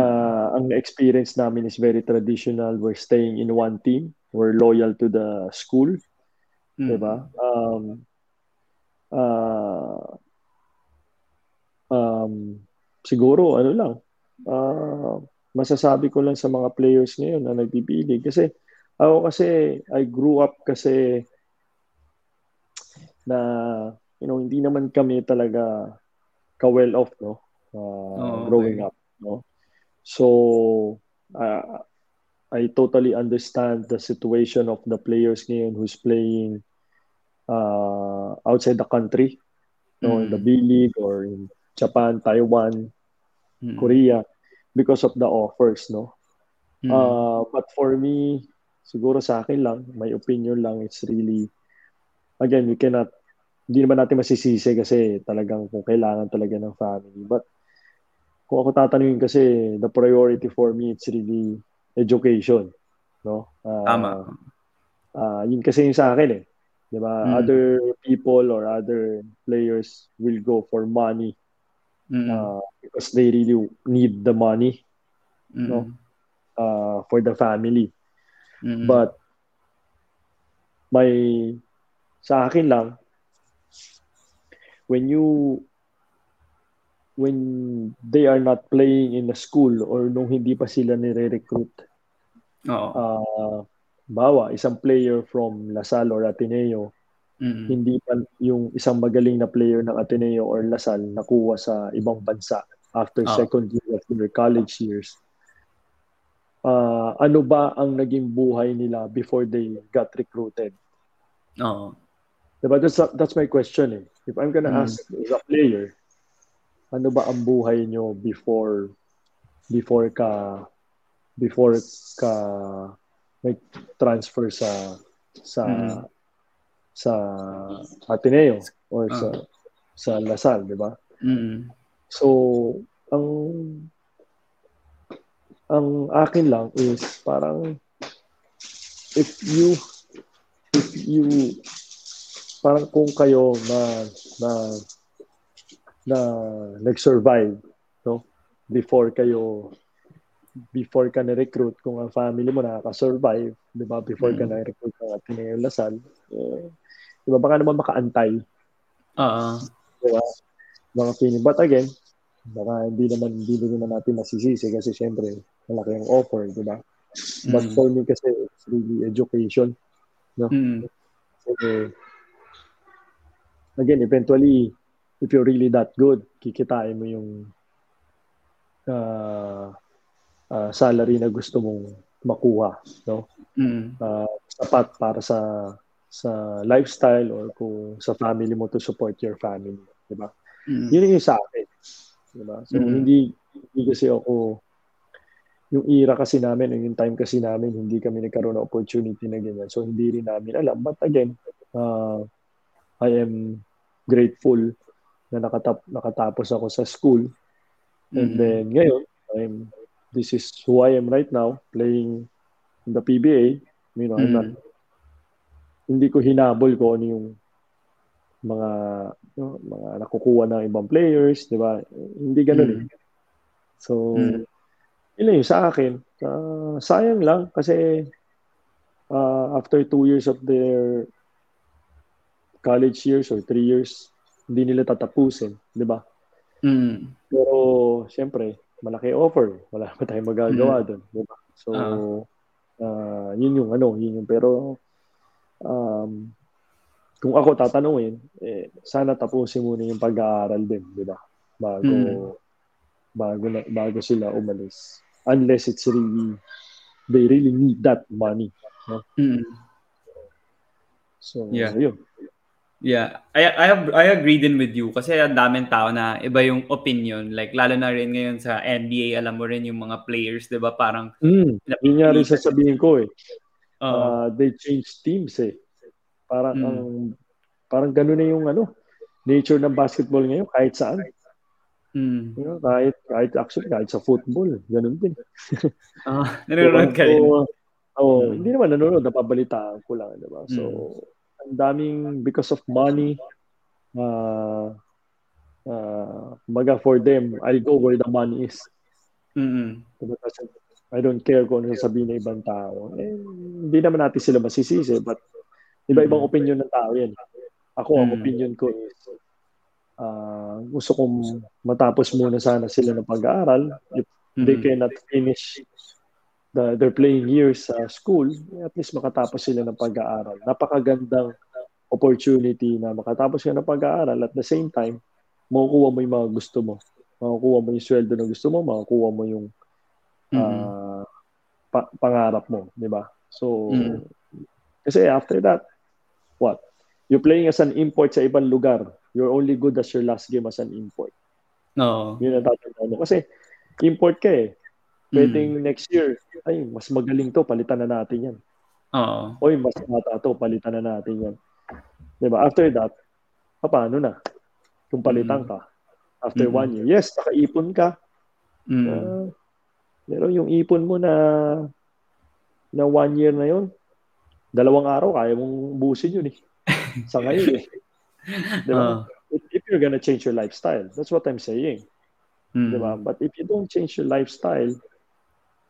ang experience namin is very traditional. We're staying in one team. We're loyal to the school. Mm. 'Di ba? Um uh, um siguro ano lang uh, masasabi ko lang sa mga players ngayon na nagpipili kasi ako kasi I grew up kasi na you know hindi naman kami talaga ka well off no uh, oh, growing okay. up no so uh, I totally understand the situation of the players ngayon who's playing uh, outside the country no mm. in the B League or in Japan Taiwan mm. Korea because of the offers, no? Mm. Uh, but for me, siguro sa akin lang, my opinion lang, it's really, again, we cannot, hindi naman natin masisisi kasi talagang kung kailangan talaga ng family. But kung ako tatanungin kasi, the priority for me, it's really education. No? Uh, Tama. Uh, yun kasi yung sa akin eh. Di ba? Mm. Other people or other players will go for money mm. uh, because they really need the money mm. no uh, for the family mm. but my sa akin lang when you when they are not playing in a school or nung hindi pa sila nire-recruit Oo. Uh, bawa isang player from Lasal or Ateneo Mm-hmm. Hindi pa yung isang magaling na player ng Ateneo or Lasal nakuha sa ibang bansa after oh. second year of their college years. Uh, ano ba ang naging buhay nila before they got recruited? Oo. Diba? That's, that's my question eh. If I'm gonna mm. ask as a player, ano ba ang buhay nyo before before ka before ka like transfer sa sa mm. sa Ateneo or uh. sa sa Lasal, di ba? Mm. So, ang ang akin lang is parang if you if you parang kung kayo na na na nag-survive no before kayo before ka na-recruit kung ang family mo nakaka-survive, 'di ba? Before mm. ka na-recruit ng Ateneo Lasal, eh, 'di ba baka naman makaantay. Oo. Uh-huh. 'Di ba? Mga feeling. But again, baka hindi naman hindi naman natin masisisi kasi syempre malaki ang offer, 'di ba? Mm. But for me kasi it's really education, no? Mm. So, again, eventually if you're really that good, kikitain mo yung uh, uh, salary na gusto mong makuha, no? Mm. Uh, sapat para sa sa lifestyle or kung sa family mo to support your family, 'di ba? Mm. Yun yung sa akin. 'Di ba? So mm. hindi hindi kasi ako yung era kasi namin, yung time kasi namin, hindi kami nagkaroon ng opportunity na ganyan. So, hindi rin namin alam. But again, uh, I am grateful na nakatap nakatapos ako sa school. And mm-hmm. then ngayon, I'm this is who I am right now, playing in the PBA. You know, mm-hmm. I'm not, hindi ko hinabol ko ano yung mga you know, mga nakukuha ng ibang players, di ba? Hindi ganoon mm-hmm. eh. So, mm-hmm. yun yung sa akin. Uh, sayang lang kasi uh, after two years of their college years or three years, hindi nila tatapusin, di ba? Mm. Pero, siyempre, malaki offer. Wala pa tayong magagawa mm. doon, di ba? So, uh-huh. uh, yun yung ano, yun yung, pero, um, kung ako tatanungin, eh, sana tapusin muna yung pag-aaral din, di ba? Bago, mm. bago, na, bago sila umalis. Unless it's really, they really need that money. No? Mm. So, yeah. yun. Yeah, I I have I agree din with you kasi ang daming tao na iba yung opinion like lalo na rin ngayon sa NBA alam mo rin yung mga players 'di ba parang mm, yun nga rin sasabihin ko eh. Uh, uh, they change teams eh. Parang mm. ang parang ganoon na yung ano nature ng basketball ngayon kahit saan. Mm. You know, kahit kahit actually kahit sa football, ganoon din. Ah, uh, nanonood ka rin. Oh, mm. hindi naman nanonood, napabalitaan ko lang, 'di ba? So mm daming because of money uh, uh, maga for them I go where the money is mm-hmm. I don't care kung ano sabihin ng ibang tao eh, hindi naman natin sila masisisi but iba-ibang mm-hmm. opinion ng tao yan ako ang mm-hmm. opinion ko is uh, gusto kong matapos muna sana sila ng pag-aaral if mm-hmm. they cannot finish the, their playing years sa school, at least makatapos sila ng pag-aaral. Napakagandang opportunity na makatapos ka ng pag-aaral at the same time, makukuha mo yung mga gusto mo. Makukuha mo yung sweldo na gusto mo, makukuha mo yung uh, mm-hmm. pa- pangarap mo, di ba? So, mm-hmm. kasi after that, what? You're playing as an import sa ibang lugar. You're only good as your last game as an import. No. Yun ang tatandaan mo. Kasi, import ka eh. Pwedeng mm. next year, ay, mas magaling to, palitan na natin yan. Oo. Oy, mas mata to, palitan na natin yan. Diba? After that, paano na? Kung palitan mm. ka. After mm. one year. Yes, nakaipon ka. Mm. Uh, pero yung ipon mo na na one year na yon dalawang araw, kaya mong busin yun eh. Sa ngayon eh. Diba? Uh. If, if you're gonna change your lifestyle, that's what I'm saying. Mm. Diba? But if you don't change your lifestyle,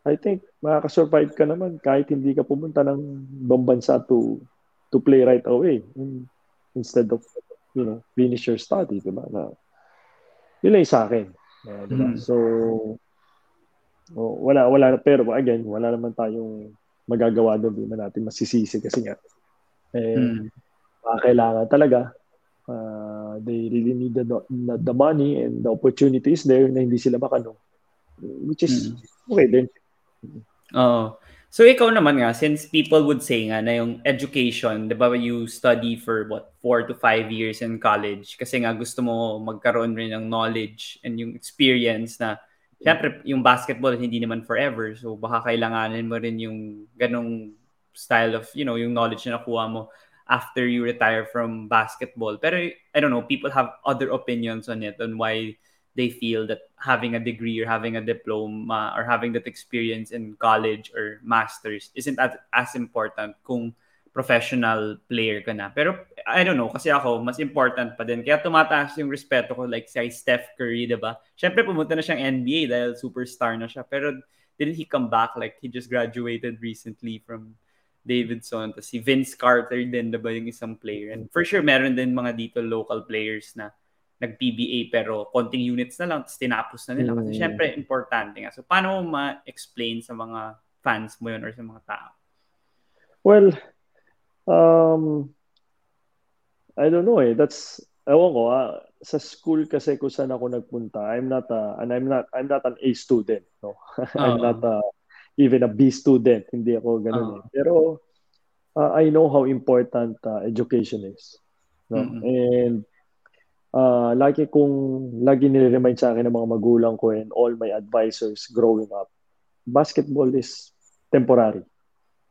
I think makaka-survive ka naman kahit hindi ka pumunta ng ibang bansa to to play right away instead of you know finish your study diba na yun lang sa akin uh, diba? Mm. so oh, wala wala pero again wala naman tayong magagawa doon di man natin masisisi kasi nga eh mm. kailangan talaga uh, they really need the, the money and the opportunities there na hindi sila makano which is mm. okay din Oo. So ikaw naman nga, since people would say nga na yung education, di ba you study for what, four to five years in college kasi nga gusto mo magkaroon rin ng knowledge and yung experience na syempre yung basketball hindi naman forever so baka kailanganin mo rin yung ganong style of, you know, yung knowledge na nakuha mo after you retire from basketball. Pero I don't know, people have other opinions on it on why they feel that having a degree or having a diploma or having that experience in college or masters isn't as, as important kung professional player ka na. Pero I don't know, kasi ako, mas important pa din. Kaya tumataas yung respeto ko like si Steph Curry, di ba? Siyempre pumunta na siyang NBA dahil superstar na siya. Pero didn't he come back? Like he just graduated recently from Davidson. Tapos si Vince Carter din, di ba yung isang player. And for sure, meron din mga dito local players na nag-PBA pero konting units na lang tapos tinapos na nila. Kasi mm. syempre, importante nga. So, paano mo ma-explain sa mga fans mo yun or sa mga tao? Well, um, I don't know eh. That's, ewan ko ah, sa school kasi kung saan ako nagpunta, I'm not a, and I'm not, I'm not an A student. No? I'm not a, even a B student. Hindi ako ganun uh-huh. eh. Pero, uh, I know how important uh, education is. No? Mm-hmm. And, uh, lagi kong, lagi nire-remind sa akin ng mga magulang ko and all my advisors growing up, basketball is temporary.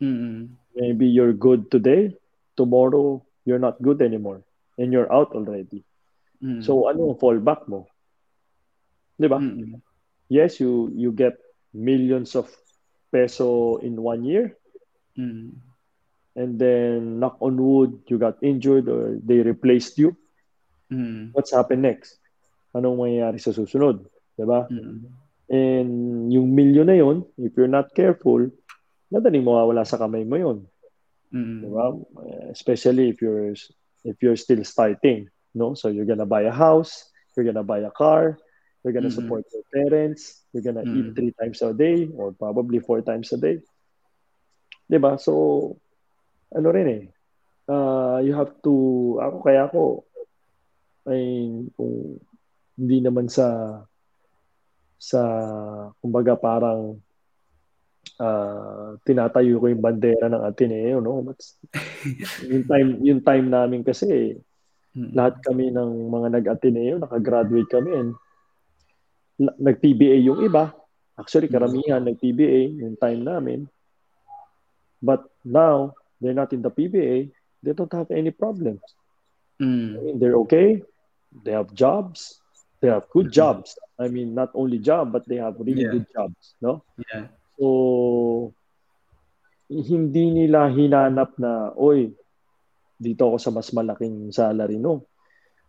Mm-hmm. Maybe you're good today, tomorrow you're not good anymore and you're out already. Mm-hmm. So ano ang fallback mo? 'Di ba? Mm-hmm. Yes, you you get millions of peso in one year. Mm-hmm. And then knock on wood, you got injured or they replaced you. Mm. What's happen next? Anong mangyayari sa susunod? Diba? Mm. And yung milyon na yon, if you're not careful, madaling mawawala sa kamay mo yon. Mm. Diba? Especially if you're if you're still starting, no? So you're gonna buy a house, you're gonna buy a car, you're gonna mm-hmm. support your parents, you're gonna mm eat three times a day or probably four times a day. Diba? So, ano rin eh, uh, you have to, ako kaya ako, ay kung hindi naman sa sa kumbaga parang uh, tinatayo ko yung bandera ng Ateneo no but yung time yung time namin kasi mm-hmm. lahat kami ng mga nag-Ateneo nakagraduate kami and nag-PBA yung iba actually karamihan mm-hmm. nag-PBA yung time namin but now they're not in the PBA they don't have any problems mm. I mean, they're okay they have jobs they have good mm-hmm. jobs i mean not only job but they have really yeah. good jobs no yeah so hindi nila hinanap na oy dito ako sa mas malaking salary no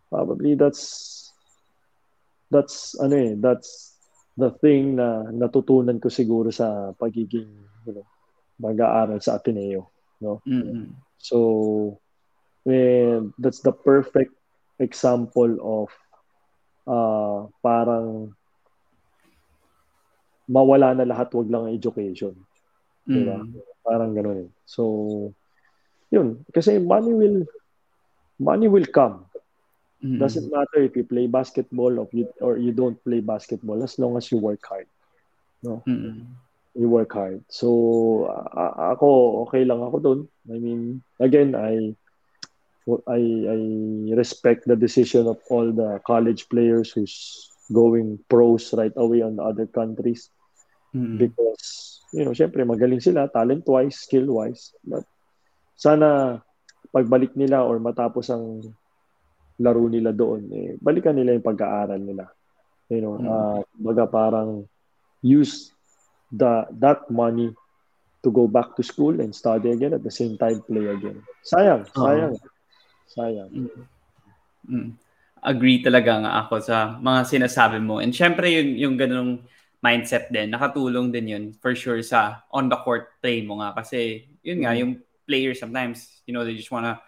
probably that's that's ano eh that's the thing na natutunan ko siguro sa pagiging you know mag-aaral sa Ateneo no mm-hmm. so and that's the perfect example of uh, parang mawala na lahat, wag lang ang education. Mm. Diba? Parang ganoon eh. So, yun. Kasi money will, money will come. Mm. Doesn't matter if you play basketball or you, or you don't play basketball as long as you work hard. No? Mm. You work hard. So, uh, ako, okay lang ako doon. I mean, again, I I I respect the decision of all the college players who's going pros right away on the other countries mm-hmm. because you know syempre magaling sila talent wise skill wise but sana pagbalik nila or matapos ang laro nila doon eh balikan nila yung pag-aaral nila you know mm-hmm. uh, baga parang use the that money to go back to school and study again at the same time play again sayang sayang uh-huh. Sayang. Mm. Mm. Agree talaga nga ako sa mga sinasabi mo. And syempre yung, yung ganung mindset din, nakatulong din yun for sure sa on the court play mo nga. Kasi yun nga, mm. yung players sometimes, you know, they just wanna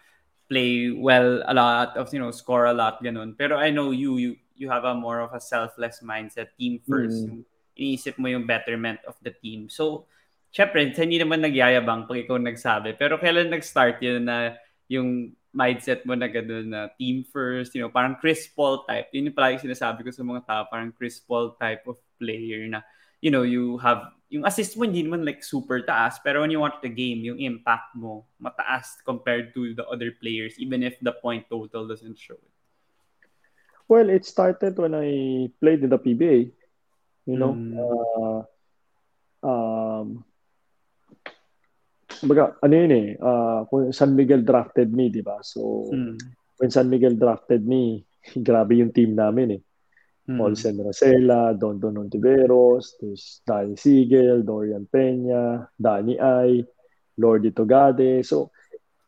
play well a lot of, you know, score a lot, ganun. Pero I know you, you, you have a more of a selfless mindset, team first. Mm. iniisip mo yung betterment of the team. So, syempre, hindi naman nagyayabang pag ikaw nagsabi. Pero kailan nag-start yun na yung mindset mo na gano'n na team first, you know, parang Chris Paul type. Yun yung palagi sinasabi ko sa mga tao, parang Chris Paul type of player na you know, you have yung assist mo hindi naman like super taas pero when you watch the game yung impact mo mataas compared to the other players even if the point total doesn't show it well it started when I played in the PBA you know mm. uh, um baga, ano yun eh uh, San Miguel drafted me di ba so mm. when San Miguel drafted me grabe yung team namin eh Mm. Olsen Rosella, Don Don Ontiveros, there's Danny Siegel, Dorian Peña, Danny Ay, Lordy Togade. So,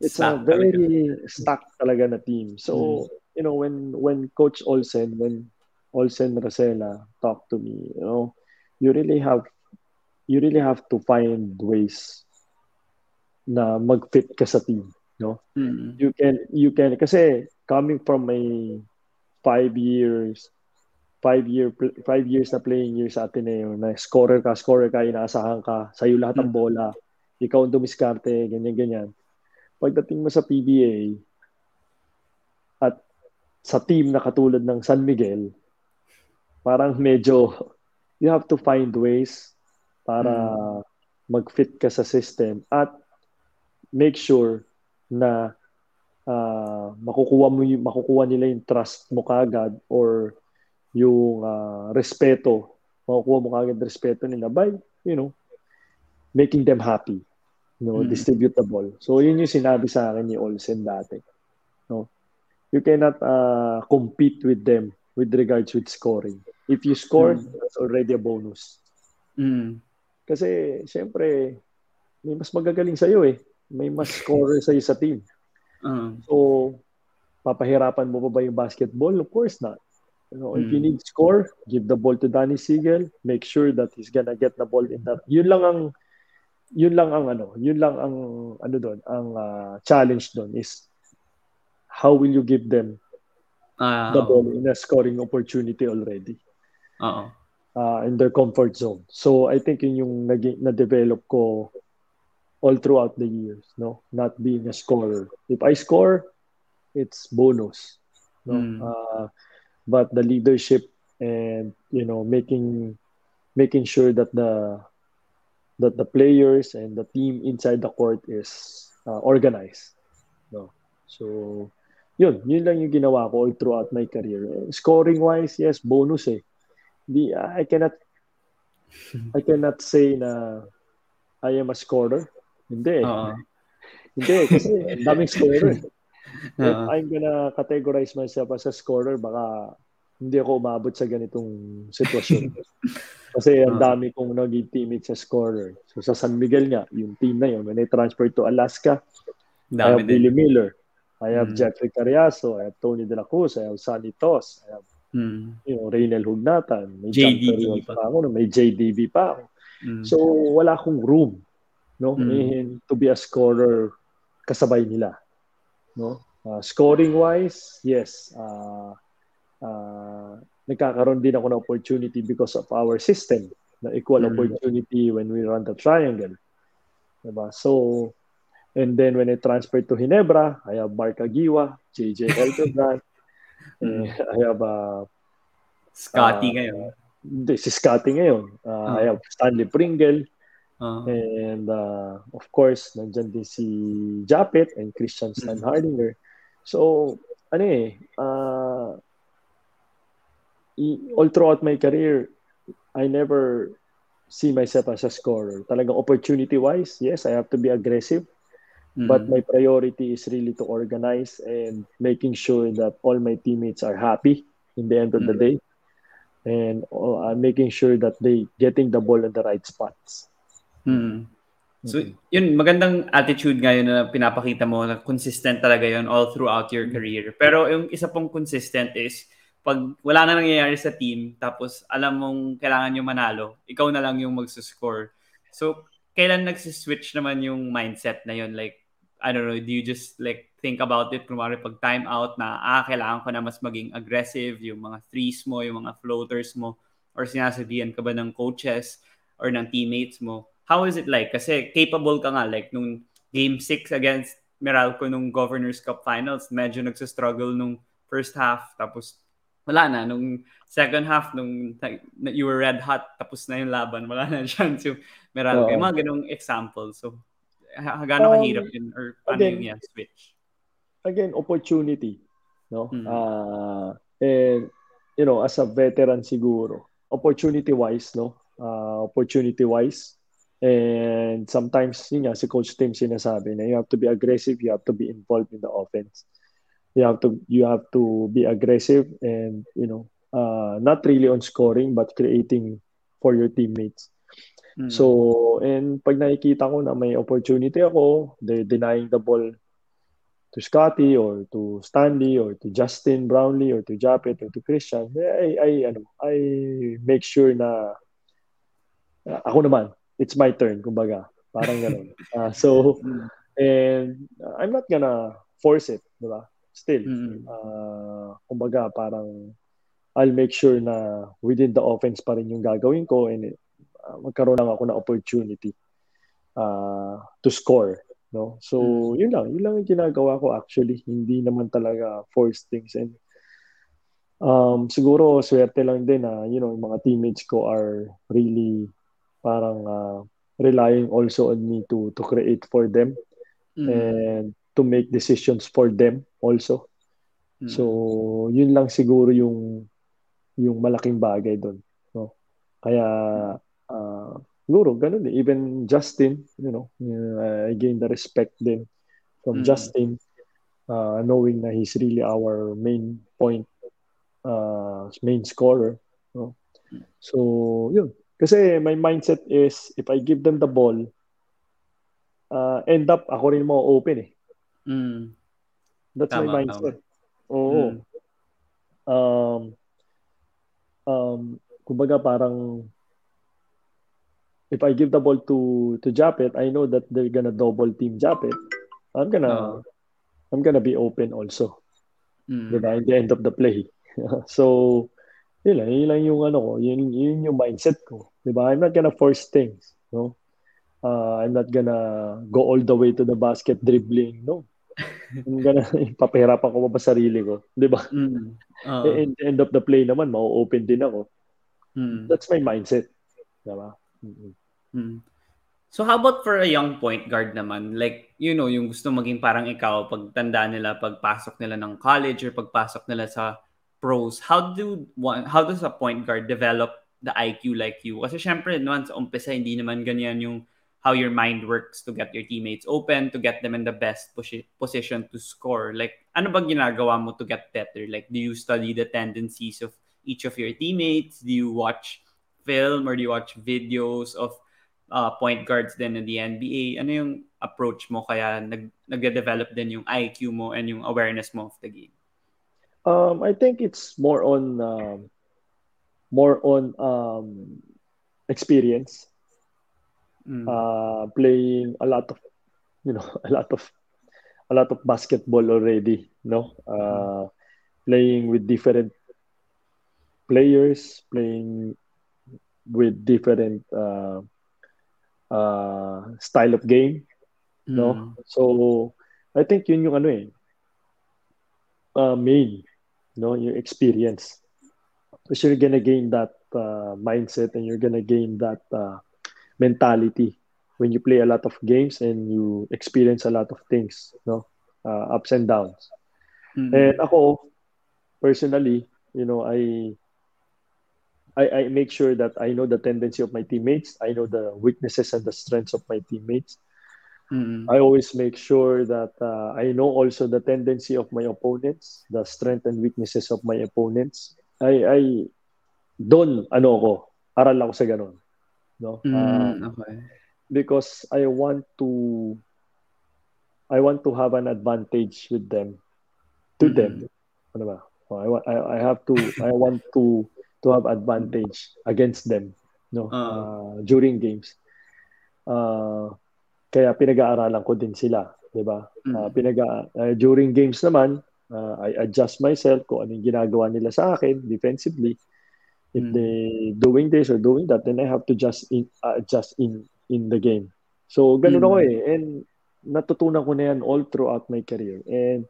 it's Stack a very talaga. stacked talaga na team. So, mm. you know, when when Coach Olsen, when Olsen Rosella talked to me, you know, you really have you really have to find ways na mag-fit ka sa team, no? Mm. You can you can kasi coming from a five years five year five years na playing years sa Ateneo na scorer ka, scorer ka, inaasahan ka, sa iyo lahat ng hmm. bola, ikaw ang dumiskarte, ganyan ganyan. Pagdating mo sa PBA at sa team na katulad ng San Miguel, parang medyo you have to find ways para hmm. mag-fit ka sa system at make sure na uh, makukuha mo yung, makukuha nila yung trust mo kagad or yung uh, respeto, makukuha mo kagad respeto nila by, you know, making them happy. You know, mm. distribute the ball. So, yun yung sinabi sa akin ni Olsen dati. No? You cannot uh, compete with them with regards with scoring. If you score, mm. that's already a bonus. Mm. Kasi, syempre, may mas magagaling sa'yo eh. May mas scorer sa'yo sa team. Uh. So, papahirapan mo pa ba yung basketball? Of course not. You know, mm. if you hmm. need score, give the ball to Danny Siegel. Make sure that he's gonna get the ball in that. Yun lang ang yun lang ang ano, yun lang ang ano doon, ang uh, challenge doon is how will you give them uh, the ball in a scoring opportunity already. Uh-oh. Uh, in their comfort zone. So I think yun yung naging na-develop ko all throughout the years, no? Not being a scorer. If I score, it's bonus. No? Mm. Uh, but the leadership and you know making making sure that the that the players and the team inside the court is uh, organized no so yun yun lang yung ginawa ko all throughout my career scoring wise yes bonus eh di I cannot I cannot say na I am a scorer hindi uh-huh. hindi kasi daming scorer Uh-huh. I'm gonna categorize myself as a scorer, baka hindi ako umabot sa ganitong sitwasyon. Kasi ang dami kong naging teammate sa scorer. So sa San Miguel nga, yung team na yun, when I transferred to Alaska, dami I have. Billy Miller, I have mm. Jeffrey Cariaso, I have Tony De La Cruz, I have Sonny Tos, I have mm. you know, Reynel Hugnatan, may JDB pa. pa ako, may JDB pa ako. Mm. So wala akong room no mm. in, to be a scorer kasabay nila no uh, scoring wise yes uh, uh, nagkakaroon din ako ng opportunity because of our system na equal mm. opportunity when we run the triangle diba so and then when I transferred to Ginebra I have Mark Agiwa JJ Eltonbrand mm. I have uh, Scotty uh, ngayon hindi, si Scotty ngayon uh, uh. I have Stanley Pringle Uh-huh. And uh, of course, nandiyan din si Japet and Christian Stan Hardinger. So, ano eh, uh, all throughout my career, I never see myself as a scorer. Talagang opportunity-wise, yes, I have to be aggressive. Mm-hmm. But my priority is really to organize and making sure that all my teammates are happy in the end of mm-hmm. the day. And uh, making sure that they getting the ball in the right spots. Mm. So, yun, magandang attitude ngayon na pinapakita mo na consistent talaga yun all throughout your mm. career. Pero yung isa pong consistent is, pag wala na nangyayari sa team, tapos alam mong kailangan nyo manalo, ikaw na lang yung magsuscore. So, kailan nagsiswitch naman yung mindset na yun? Like, I don't know, do you just like think about it, kumari pag time out na, ah, kailangan ko na mas maging aggressive, yung mga threes mo, yung mga floaters mo, or sinasabihan ka ba ng coaches or ng teammates mo? How is it like? Kasi capable ka nga, like nung game 6 against Meralco nung Governor's Cup Finals, medyo nagsa-struggle nung first half, tapos wala na. Nung second half, nung you were red hot, tapos na yung laban, wala na chance yung Meralco. Yung mga ganong example. So, gano'ng um, kahirap yun? Or paano again, yung yeah, switch? Again, opportunity. No? Mm. Uh, and, you know, as a veteran siguro, opportunity-wise, no? Uh, opportunity-wise, and sometimes, yun nga, si Coach Tim sinasabi na you have to be aggressive, you have to be involved in the offense. You have to you have to be aggressive and you know uh, not really on scoring but creating for your teammates. Mm. So, and pag nakikita ko na may opportunity ako, they're denying the ball to Scotty or to Stanley or to Justin Brownlee or to Japet or to Christian, I, I, ano, I make sure na ako naman, it's my turn, kumbaga. Parang gano'n. Uh, so, and uh, I'm not gonna force it, di ba? Still, mm-hmm. uh, kumbaga, parang I'll make sure na within the offense pa rin yung gagawin ko and uh, magkaroon lang ako ng opportunity uh, to score no so mm. yun lang yun lang yung ginagawa ko actually hindi naman talaga force things and um siguro swerte lang din na you know yung mga teammates ko are really parang uh, relying also on me to to create for them mm. and to make decisions for them also mm. so yun lang siguro yung yung malaking bagay doon no kaya uh, siguro ganun eh. Even Justin, you know, uh, I gained the respect din from mm. Justin, uh, knowing na he's really our main point, uh, main scorer. No? So, yun. Kasi my mindset is, if I give them the ball, uh, end up, ako rin mo open eh. Mm. That's tama, my mindset. Tama. Oo. Mm. Um, um, kumbaga parang if I give the ball to to Japet, I know that they're gonna double team Japet. I'm gonna uh, I'm gonna be open also. Mm. Diba? In the end of the play. so, yun lang, yun lang yung ano ko, yun, yun yung mindset ko. Diba? I'm not gonna force things. No? Uh, I'm not gonna go all the way to the basket dribbling. No. I'm gonna papahirapan ko pa sarili ko. Di ba? Mm. Uh, In the end of the play naman, ma-open din ako. Mm. That's my mindset. Diba? Mm-hmm. Hmm. So how about for a young point guard naman? Like, you know, yung gusto maging parang ikaw pag tanda nila, pagpasok nila ng college or pagpasok nila sa pros, how do one, how does a point guard develop the IQ like you? Kasi syempre, sa umpisa, hindi naman ganyan yung how your mind works to get your teammates open, to get them in the best position to score. Like, ano ba ginagawa mo to get better? Like, do you study the tendencies of each of your teammates? Do you watch film or do you watch videos of uh, point guards then in the NBA, ano yung approach mo kaya nag nagde-develop din yung IQ mo and yung awareness mo of the game? Um, I think it's more on um, more on um, experience. Mm. Uh, playing a lot of you know a lot of a lot of basketball already, no? Uh, playing with different players, playing with different uh, uh, style of game. Mm. No? So, I think yun yung ano eh, uh, main, no? Yung experience. Because you're gonna gain that uh, mindset and you're gonna gain that uh, mentality when you play a lot of games and you experience a lot of things, no? Uh, ups and downs. Mm-hmm. And ako, personally, you know, I I, I make sure that I know the tendency of my teammates. I know the weaknesses and the strengths of my teammates. Mm-hmm. I always make sure that uh, I know also the tendency of my opponents, the strength and weaknesses of my opponents. I, I doon ano ko, aral ako sa ganun. No? Mm, uh, okay. Because I want to I want to have an advantage with them to mm-hmm. them. Ano ba? I, I, I have to I want to to have advantage against them no uh, uh, during games. Uh, kaya pinag-aaralan ko din sila, 'di ba? Uh, pinag uh, during games naman, uh, I adjust myself kung anong ginagawa nila sa akin defensively. If mm. they doing this or doing that, then I have to just in, uh, adjust in in the game. So ganun mm. ako eh. And natutunan ko na yan all throughout my career. And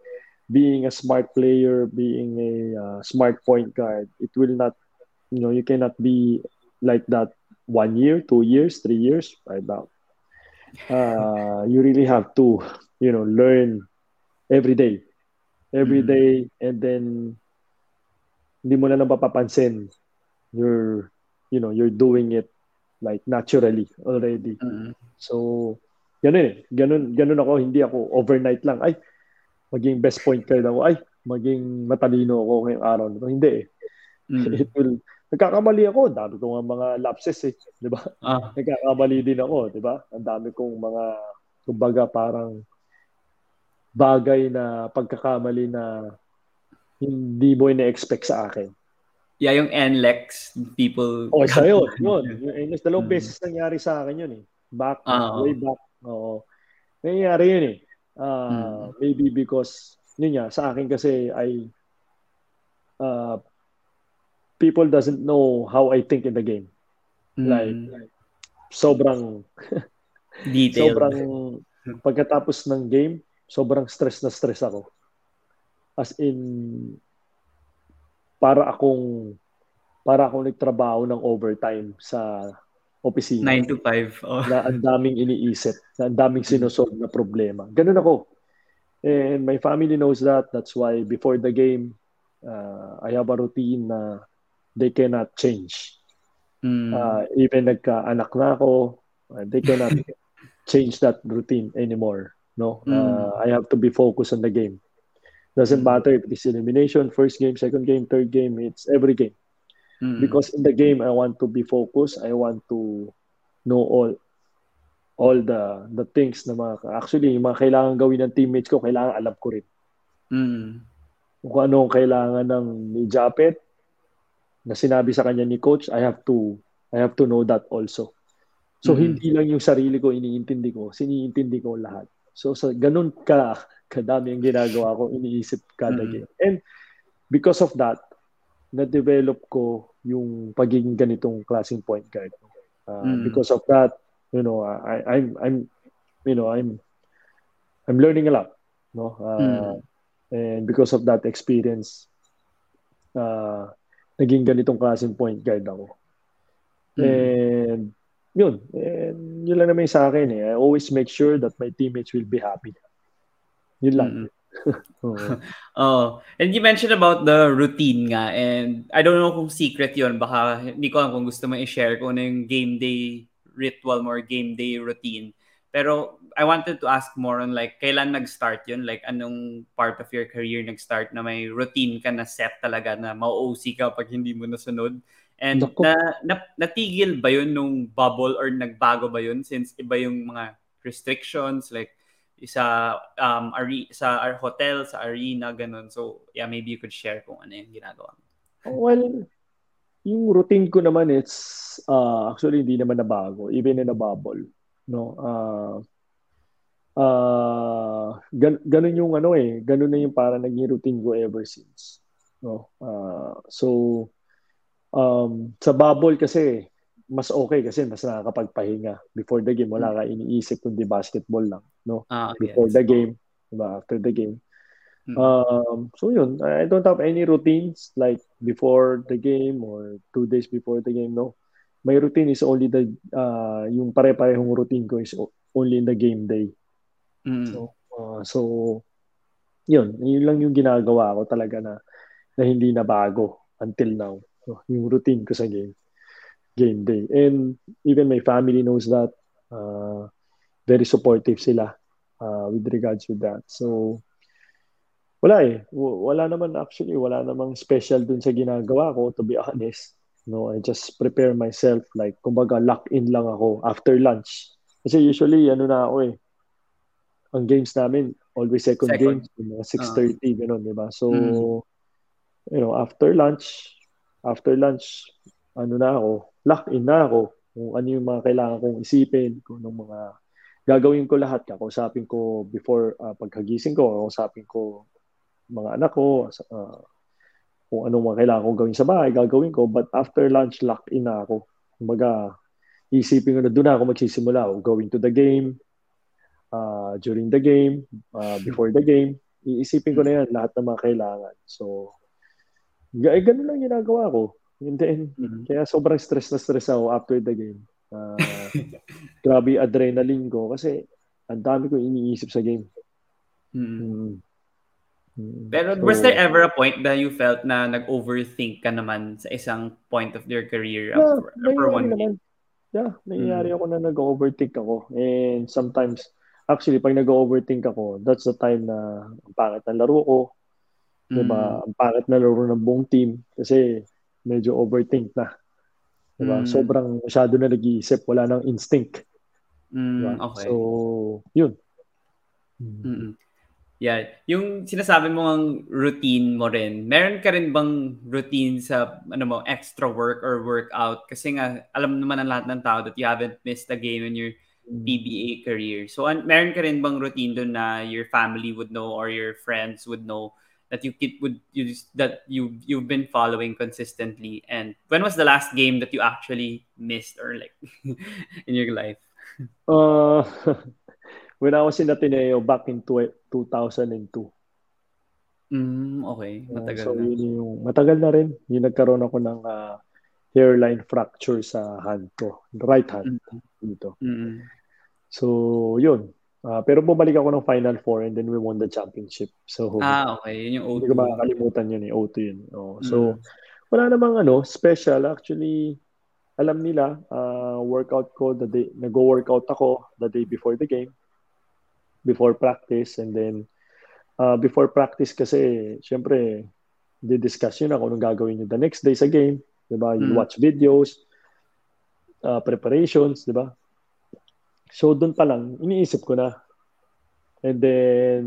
being a smart player, being a uh, smart point guard, it will not, you know, you cannot be like that one year, two years, three years. Doubt. Uh, you really have to, you know, learn every day, every Mm. day, and then hindi mo na lang mapapansin. You're, you know, you're doing it like naturally already. Mm. So, ganun eh. Ganun, ganun ako. Hindi ako overnight lang. Ay, maging best point guard ako. Ay, maging matalino ako ngayong araw. na to. Hindi eh. Mm. It will, nagkakamali ako. Dami ko nga mga lapses eh. Di ba? Ah, Nagkakamali din ako. Di ba? Ang dami kong mga, kumbaga parang bagay na pagkakamali na hindi mo ina-expect sa akin. yeah, yung NLEX, people... O, isa yun. Yun. Yung English, dalawang Mm. beses nangyari sa akin yun eh. Back, oo. way back. Oo. Nangyari yun eh. Ah, Mm. Maybe because, yun nga, sa akin kasi ay uh, people doesn't know how I think in the game. Mm. Like, sobrang, Detailed. sobrang, pagkatapos ng game, sobrang stress na stress ako. As in, para akong, para akong nagtrabaho ng overtime sa opisina. 9 to 5. Oh. na ang daming iniisip, na ang daming sinusolve na problema. Ganun ako. And my family knows that. That's why before the game, uh, I have a routine na they cannot change. Mm. Uh, even nagka-anak na ako, uh, they cannot change that routine anymore. No, Mm. uh, I have to be focused on the game. Doesn't Mm. matter if it's elimination, first game, second game, third game. It's every game Mm. because in the game I want to be focused. I want to know all all the the things na mga actually yung mga kailangan gawin ng teammates ko, kailangan alam ko rin. Mm. Kung ano ang kailangan ng ni Japet na sinabi sa kanya ni coach, I have to I have to know that also. So Mhm. hindi lang yung sarili ko iniintindi ko, siniintindi ko lahat. So sa ganun ka kadami ang ginagawa ko, iniisip kada Mhm. game. And because of that, na-develop ko yung pagiging ganitong klaseng point guard. Uh, Mm. Because of that, you know, I, I'm, I'm, you know, I'm, I'm learning a lot, no. Uh, And because of that experience, uh, naging ganitong klaseng point guard ako. Mm. And yun, and yun lang naman yung sa akin eh. I always make sure that my teammates will be happy. Yun lang. Mm. Oo. Oh, and you mentioned about the routine nga and I don't know kung secret 'yon baka hindi ko alam kung gusto mo i-share kung ano yung game day ritual mo or game day routine. Pero I wanted to ask more on like kailan nag-start 'yon? Like anong part of your career nag-start na may routine ka na set talaga na mau-OC ka pag hindi mo nasunod? And na, na, natigil ba 'yun nung bubble or nagbago ba 'yun since iba yung mga restrictions like sa um are, sa our hotel sa arena ganun so yeah maybe you could share kung ano yung ginagawa mo Well, yung routine ko naman it's uh, actually hindi naman nabago even in a bubble, no. Uh, uh, gan ganun yung ano eh, ganun na yung para naging routine ko ever since, no. Uh, so um, sa bubble kasi mas okay kasi mas nakakapagpahinga before the game wala ka iniisip kundi basketball lang, no. ah Before yes. the game, diba? After the game. Mm. Um, so yun, I don't have any routines like before the game or two days before the game, no. My routine is only the, uh, yung pare-parehong routine ko is only in the game day. Mm. So, uh, so yun, yun lang yung ginagawa ko talaga na, na hindi na bago until now. So, yung routine ko sa game, game day. And even my family knows that, uh, very supportive sila uh, with regards with that. So, wala eh. W- Wala naman actually, wala namang special dun sa ginagawa ko, to be honest. No, I just prepare myself like, kumbaga, lock in lang ako after lunch. Kasi usually, ano na ako eh, ang games namin, always second, Second. games, mga 6.30, ganun, di ba? So, Mm. you know, after lunch, after lunch, ano na ako, lock in na ako. Kung ano yung mga kailangan kong isipin, kung anong mga gagawin ko lahat, kakausapin ko before uh, pagkagising ko, kakausapin ko mga anak ko, uh, kung anong mga kailangan kong gawin sa bahay, gagawin ko. But after lunch, lock in na ako. Kumbaga, isipin ko na doon ako magsisimula. Going to the game, uh, during the game, uh, before the game. Iisipin ko na yan lahat ng mga kailangan. So, g- eh, ganun lang ginagawa ko. And then, mm-hmm. kaya sobrang stress na stress ako after the game. Uh, grabe adrenaline ko kasi ang dami ko iniisip sa game. Mm-hmm. Mm-hmm. Pero so, was there ever a point that you felt na nag-overthink ka naman sa isang point of your career yeah, for, for one naman. game? Yeah, nangyayari mm. ako na nag-overthink ako. And sometimes, actually, pag nag-overthink ako, that's the time na ang pangit ng laro ko. Mm. Diba? Ang pangit na laro ng buong team. Kasi medyo overthink na. Diba? Mm. Sobrang masyado na nag-iisip. Wala nang instinct. Mm, diba? okay. So, yun. Mm-mm. Yeah. Yung sinasabi mo ang routine mo rin, meron ka rin bang routine sa ano mo, extra work or workout? Kasi nga, alam naman ng lahat ng tao that you haven't missed a game in your PBA career. So, an- meron ka rin bang routine doon na your family would know or your friends would know that you keep would you that you you've been following consistently and when was the last game that you actually missed or like in your life uh when I was in Ateneo back in 2002. Mm, okay. Matagal uh, so, na. Yun yung, matagal na rin. Yung nagkaroon ako ng uh, hairline fracture sa hand ko. Right hand. Mm-hmm. Dito. Mm-hmm. So, yun. Uh, pero bumalik ako ng Final Four and then we won the championship. So, ah, okay. Yun yung O2. Hindi ko makakalimutan yun eh. O2 yun. Oh, so, mm-hmm. wala namang ano, special. Actually, alam nila, uh, workout ko, the day, nag-workout ako the day before the game before practice and then uh, before practice kasi syempre di-discuss yun ako anong gagawin nyo the next day sa game di ba you mm. watch videos uh, preparations di ba so doon pa lang iniisip ko na. And then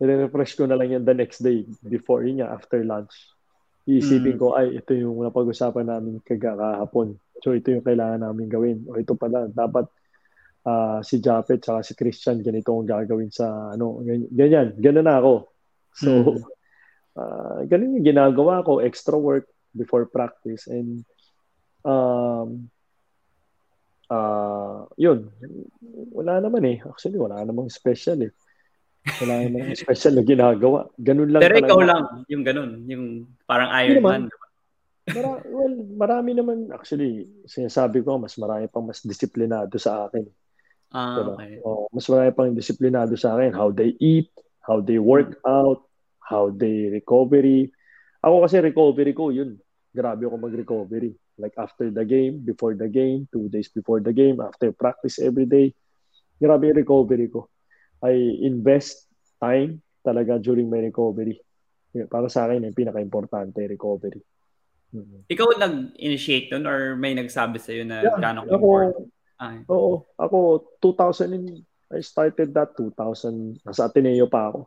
refresh ko na lang yan the next day before yun nga after lunch. Iisipin mm. ko ay ito yung napag-usapan namin kagahapon so ito yung kailangan namin gawin. O ito pala dapat uh, si Japet at si Christian ganito ang gagawin sa ano ganyan ganyan. Na ako. So mm. uh, ganun yung ginagawa ko extra work before practice and um uh, yun wala naman eh actually wala namang special eh wala namang special na ginagawa ganun lang pero ikaw lang yung ganun yung parang Iron Man Mara, well, marami naman actually sinasabi ko mas marami pang mas disiplinado sa akin. Ah, diba? okay. Oh, mas marami pang disiplinado sa akin. How they eat, how they work out, how they recovery. Ako kasi recovery ko, yun. Grabe ako mag-recovery. Like after the game, before the game, two days before the game, after practice every day. Grabe yung recovery ko. I invest time talaga during my recovery. Para sa akin, yung pinaka-importante, recovery. Mm-hmm. Ikaw nag-initiate nun or may nagsabi sa'yo na yeah, gano'ng important? Ay. Oo. Ako, 2000, in, I started that 2000. Nasa Ateneo pa ako.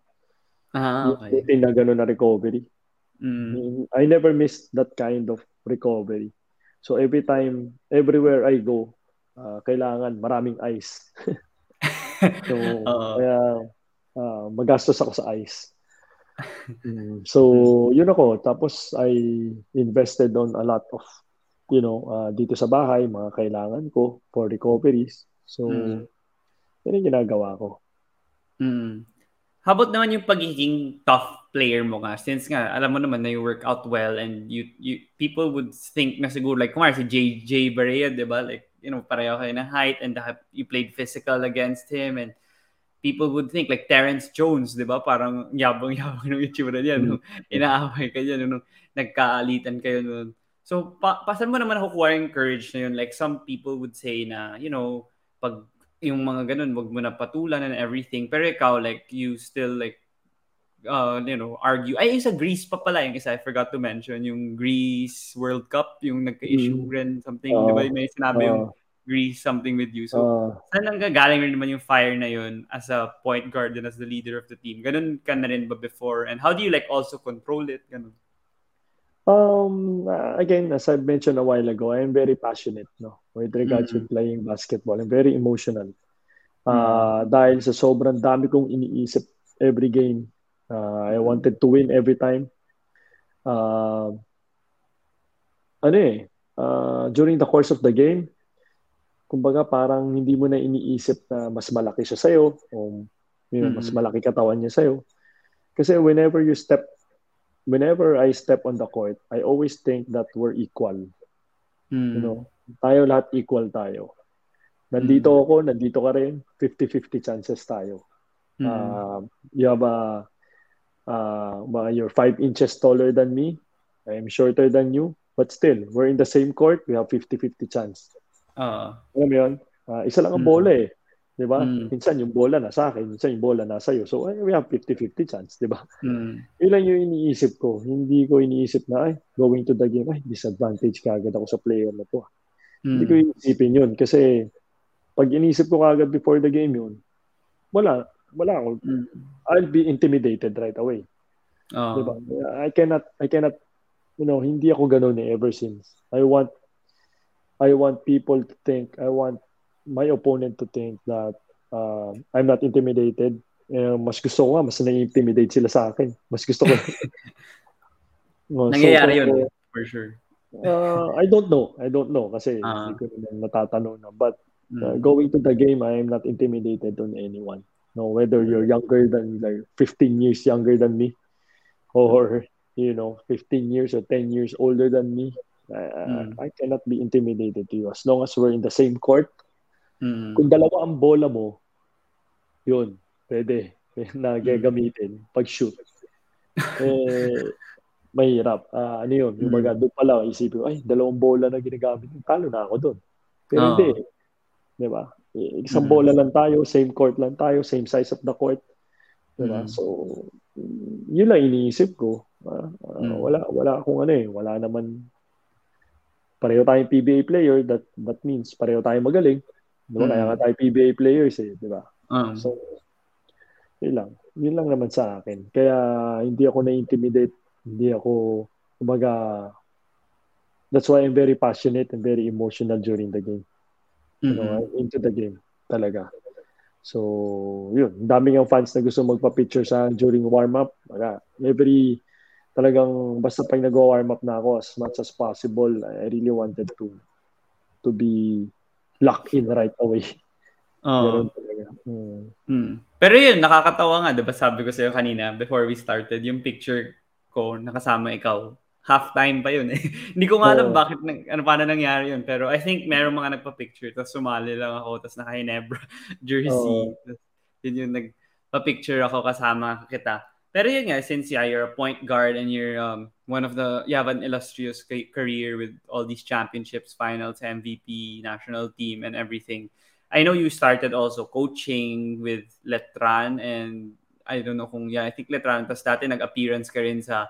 Ah, okay. Yung na gano'n na recovery. Mm. I never missed that kind of recovery. So every time, everywhere I go, uh, kailangan maraming ice. so, uh kaya uh, magastos ako sa ice. mm. So, yun ako. Tapos, I invested on a lot of you know, uh, dito sa bahay, mga kailangan ko for recoveries. So, mm. yun yung ginagawa ko. Mm. How about naman yung pagiging tough player mo nga? Since nga, alam mo naman na you work out well and you, you people would think na siguro, like, kumari si JJ Barea, di ba? Like, you know, pareho kayo na height and you played physical against him and people would think like Terrence Jones, 'di ba? Parang yabang-yabang ng itsura niya nung mm. inaaway ka niya nung nagkaalitan kayo noon. So, pa pasan mo naman nakukuha yung courage na yun? Like, some people would say na, you know, pag yung mga ganun, wag mo na patulan and everything. Pero ikaw, like, you still, like, uh, you know, argue. Ay, yung sa Greece pa pala, yung isa, I forgot to mention, yung Greece World Cup, yung nagka-issue mm. rin, something, uh, di ba, may sinabi uh, yung Greece something with you. So, uh, saan ang gagaling rin naman yung fire na yun as a point guard and as the leader of the team? Ganun ka na rin ba before? And how do you, like, also control it? Ganun. Um, uh, again, as I mentioned a while ago, I am very passionate no, with regards mm-hmm. to playing basketball. I'm very emotional. Uh, mm-hmm. Dahil sa sobrang dami kong iniisip every game. Uh, I wanted to win every time. Uh, ano eh, uh, during the course of the game, kumbaga parang hindi mo na iniisip na mas malaki siya sa'yo o you know, mm-hmm. mas malaki katawan niya sa'yo. kasi whenever you step whenever I step on the court, I always think that we're equal. Mm. You know, tayo lahat equal tayo. Nandito Mm. ako, nandito ka rin, 50-50 chances tayo. Mm. Uh, you have a, uh, you're five inches taller than me. I am shorter than you. But still, we're in the same court. We have 50-50 chance. Oo. Alam mo yun? Uh, isa lang ang Mm. bola eh. Di ba? Mm. Minsan yung bola na sa akin, minsan yung bola na sa iyo. So, eh, we have 50-50 chance, di ba? Mm. Yun lang yung iniisip ko. Hindi ko iniisip na, ay, going to the game, ay, disadvantage kagad ako sa player na to. Hindi ko Mm. iisipin yun. Kasi, pag inisip ko kagad before the game yun, wala. Wala ako. Mm. I'll be intimidated right away. Oo. Diba? I cannot, I cannot, you know, hindi ako ganun eh ever since. I want, I want people to think, I want my opponent to think that uh, I'm not intimidated. Eh, mas gusto ko nga, mas na-intimidate sila sa akin. Mas gusto ko. No, so, Nangyayari so, yun, for sure. Uh, I don't know. I don't know kasi Ah. hindi ko naman natatanong na. But uh, Mm. going to the game, I am not intimidated on anyone. No, whether you're younger than like 15 years younger than me, or you know 15 years or 10 years older than me, uh, Mm. I cannot be intimidated to you as long as we're in the same court. Mm. Kung dalawa ang bola mo, yun, pwede na gagamitin pag shoot. Eh, mahirap. Ah, ano yun? Yung Mm. baga, doon pala, isipin ko, ay, dalawang bola na ginagamit. Talo na ako doon. Pero Oo. hindi. Di ba? Eh, Isang Mm. bola lang tayo, same court lang tayo, same size of the court. Di ba? Mm. So, mm, yun lang iniisip ko. Ah, Mm. Wala, wala akong ano eh. Wala naman pareho tayong PBA player, that that means pareho tayong magaling. Di ba? Mm. Kaya nga tayo PBA players eh, di ba? Um, So, yun lang. Yun lang naman sa akin. Kaya hindi ako na-intimidate. Hindi ako, kumbaga, that's why I'm very passionate and very emotional during the game. You know, mm. I'm into the game talaga. So, yun. Daming yung fans na gusto magpa-picture sa during warm-up. Wala. Every, talagang, basta pag nag-warm up na ako, as much as possible, I really wanted to to be locked in right away. Oo. Hmm. Mm. Pero yun, nakakatawa nga, 'di ba? Sabi ko sa'yo kanina before we started, yung picture ko nakasama ikaw. Half time pa yun eh. Hindi ko nga alam Oo. bakit ano paano nangyari yun, pero I think meron mga nagpa-picture tapos sumali lang ako tapos naka-Hinebra jersey. Tapos yun yung nagpa-picture ako kasama kita. Pero yun nga, since yeah, you're a point guard and you're um, one of the, you have an illustrious career with all these championships, finals, MVP, national team, and everything. I know you started also coaching with Letran and I don't know kung, yeah, I think Letran, tapos dati nag-appearance ka rin sa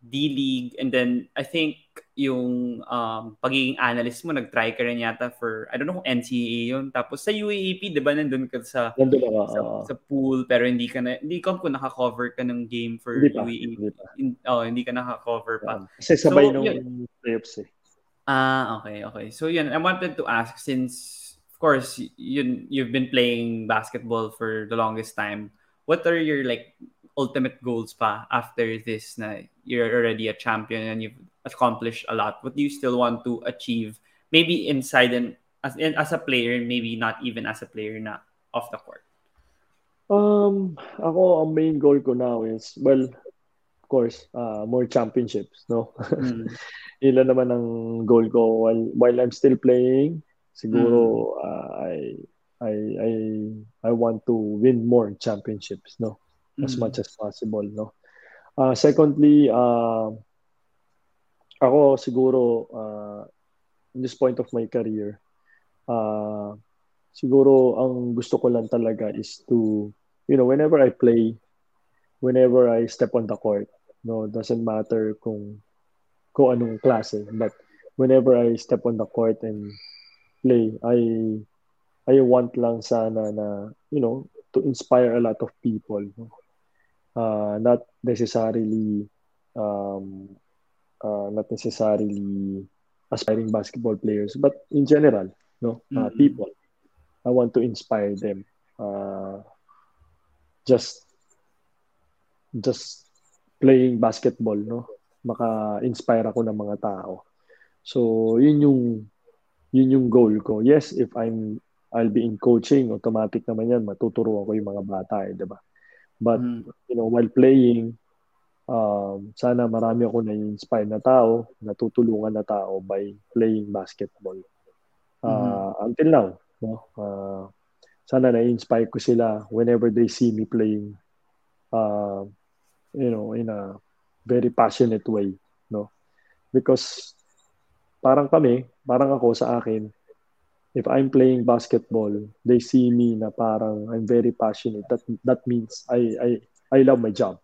D-League and then I think yung um, pagiging analyst mo, nag-try ka rin yata for, I don't know kung NCAA yun. Tapos sa UAAP, di ba, nandun ka sa Nandun ako. sa, oo. sa pool pero hindi ka na hindi ko kung naka-cover ka ng game for Hindi pa. UAE. Hindi pa. In, oh, hindi ka naka-cover pa. Kasi sabay So, nung yun. playoffs eh. Ah, okay, okay. So yun, I wanted to ask since of course yun you've been playing basketball for the longest time. What are your like ultimate goals pa after this na you're already a champion and you've accomplished a lot? What do you still want to achieve? Maybe inside and as in, as a player, maybe not even as a player na off the court. Um, ako, ang main goal ko now is, well, of course, uh, more championships, no? Mm. Ilan naman ang goal ko while while I'm still playing. Siguro uh, I I I I want to win more championships, no? As Mm. much as possible, no? Uh, secondly, uh, ako siguro uh, in this point of my career, uh, siguro ang gusto ko lang talaga is to, you know, whenever I play, whenever I step on the court, no, doesn't matter kung kung anong klase, but whenever I step on the court and play, I I want lang sana na, you know, to inspire a lot of people. No? Uh, not necessarily um, uh, not necessarily aspiring basketball players, but in general, no, uh, Mhm. people. I want to inspire them. Uh, just just playing basketball, no? Maka-inspire ako ng mga tao. So, yun yung yun yung goal ko. Yes, if I'm I'll be in coaching, automatic naman yan, matuturo ako yung mga bata, eh, 'di ba? But, mm. you know, while playing, um, sana marami ako na-inspire na tao, natutulungan na tao by playing basketball. Uh, mm-hmm. Until now, no? Uh, sana na-inspire ko sila whenever they see me playing, uh, you know, in a very passionate way, no? Because parang kami, parang ako sa akin, if I'm playing basketball, they see me na parang I'm very passionate. That that means I I I love my job.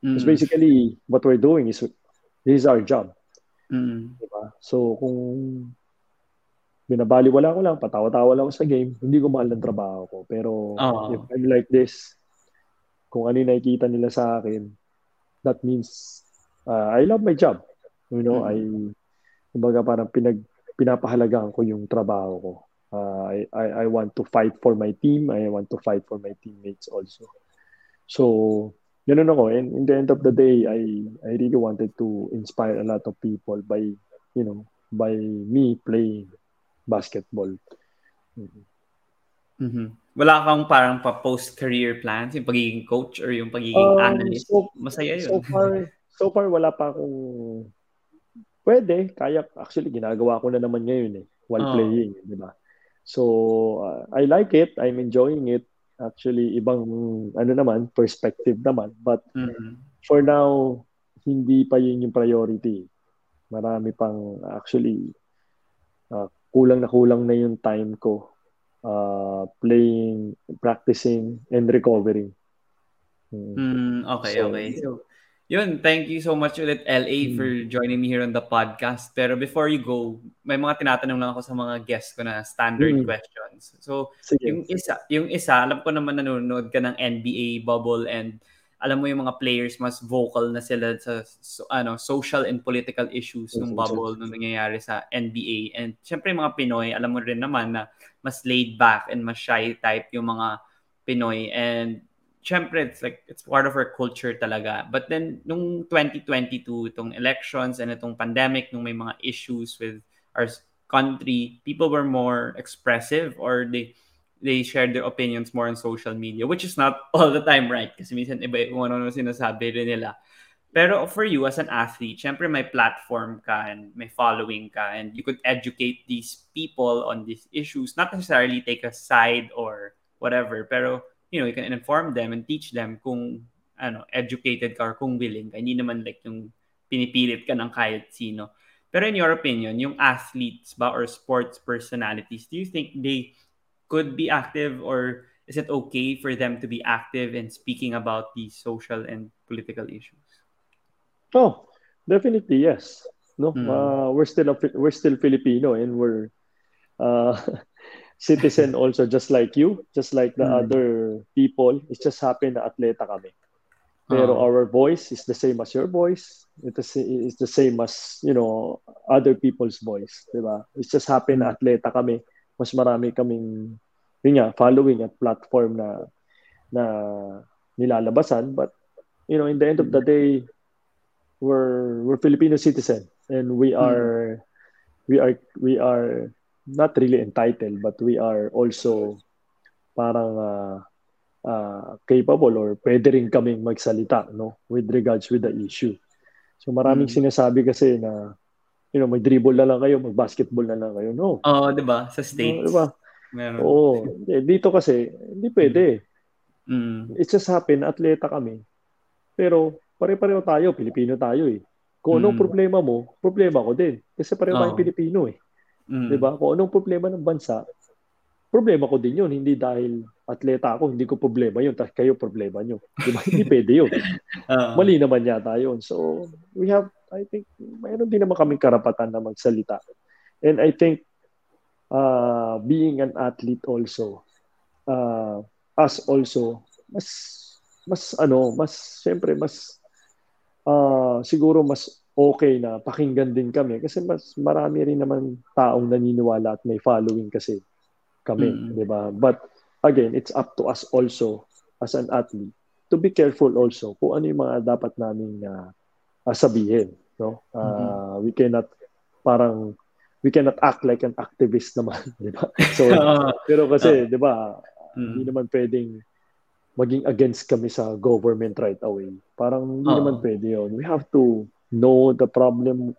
Mm. Because basically, what we're doing is, this is our job. Mm. Diba? So, kung binabaliwala ko lang, patawa-tawa lang ako sa game, hindi ko mahal ng trabaho ko. Pero, oh. if I'm like this, kung ano yung nakikita nila sa akin, that means uh, I love my job. You know, mm. I, kumbaga parang pinag, pinapahalagaan ko yung trabaho ko. Uh, I, I, I want to fight for my team. I want to fight for my teammates also. So, ganun ako. And in the end of the day, I I really wanted to inspire a lot of people by, you know, by me playing basketball. Mm-hmm. Mm-hmm. Wala kang parang pa post-career plans, yung pagiging coach or yung pagiging um, analyst? So, Masaya yun. So far, so far wala pa akong pwede. Kaya actually ginagawa ko na naman ngayon eh while oh. playing, di ba? So, uh, I like it. I'm enjoying it actually ibang ano naman perspective naman but mm-hmm. for now hindi pa yun yung priority marami pang actually uh, kulang na kulang na yung time ko uh, playing practicing and recovering mm. Mm, okay so, okay so yun, thank you so much ulit LA mm. for joining me here on the podcast. Pero before you go, may mga tinatanong lang ako sa mga guests ko na standard mm. questions. So, Sige. yung isa, yung isa, alam ko naman nanonood ka ng NBA bubble and alam mo yung mga players mas vocal na sila sa so, ano social and political issues ng bubble nung nangyayari sa NBA and syempre mga Pinoy alam mo rin naman na mas laid back and mas shy type yung mga Pinoy and syempre, it's like, it's part of our culture talaga. But then, nung 2022, itong elections and itong pandemic, nung may mga issues with our country, people were more expressive or they they shared their opinions more on social media, which is not all the time right. Kasi minsan iba kung ano sinasabi rin nila. Pero for you as an athlete, syempre may platform ka and may following ka and you could educate these people on these issues, not necessarily take a side or whatever, pero you know, you can inform them and teach them kung ano, educated ka or kung willing ka. Hindi naman like yung pinipilit ka ng kahit sino. Pero in your opinion, yung athletes ba or sports personalities, do you think they could be active or is it okay for them to be active in speaking about these social and political issues? Oh, definitely yes. No, mm. uh, we're still a, we're still Filipino and we're uh, citizen also just like you, just like the mm. other people. It just happened na atleta kami. Pero uh our voice is the same as your voice. It is it's the same as, you know, other people's voice, 'di ba? It's just happened na hmm. atleta kami. Mas marami kaming yun nga, following at platform na na nilalabasan but you know in the end of the day we're we're Filipino citizen and we hmm. are mm. we are we are not really entitled, but we are also parang uh, uh, capable or pwede rin kaming magsalita no with regards with the issue. So maraming mm. sinasabi kasi na you know, may dribble na lang kayo, mag-basketball na lang kayo. No. Oo, oh, 'di ba? Sa states. No, 'di ba? Meron. Oo. Dito kasi hindi pwede. Mm. It just happen atleta kami. Pero pare-pareho tayo, Pilipino tayo eh. Kung anong mm. problema mo, problema ko din. Kasi pareho oh. tayong Pilipino eh. Mm. 'Di ba? Kung anong problema ng bansa, problema ko din 'yun, hindi dahil atleta ako, hindi ko problema 'yun, tapos kayo problema nyo. 'Di ba? hindi pwede 'yun. uh Mali naman yata 'yun. So, we have I think mayroon din naman kaming karapatan na magsalita. And I think uh, being an athlete also uh, us also mas mas ano, mas syempre mas uh, siguro mas okay na pakinggan din kami kasi mas marami rin naman taong naniniwala at may following kasi kami, mm-hmm. 'di ba? But again, it's up to us also as an athlete to be careful also kung ano yung mga dapat naming uh, uh, sabihin, no? Uh, mm-hmm. we cannot parang we cannot act like an activist naman, 'di ba? So pero kasi, uh, 'di ba, mm-hmm. hindi naman pwedeng maging against kami sa government right away. Parang hindi uh-huh. naman pwede yun. We have to know the problem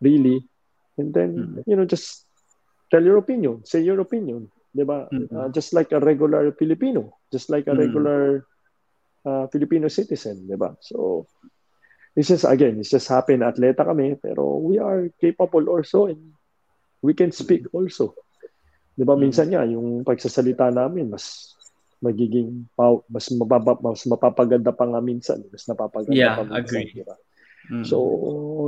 really and then mm-hmm. you know just tell your opinion, say your opinion, 'di ba? Mm-hmm. Uh, just like a regular Filipino, just like a mm-hmm. regular uh, Filipino citizen, 'di ba? So this is again, it's just happen atleta kami pero we are capable also and we can speak also. 'Di ba? Minsan nga yung pagsasalita namin mas magiging mas mababa mas mapapaganda pa nga minsan mas napapaganda yeah, pa minsan agree. Diba? Mm. so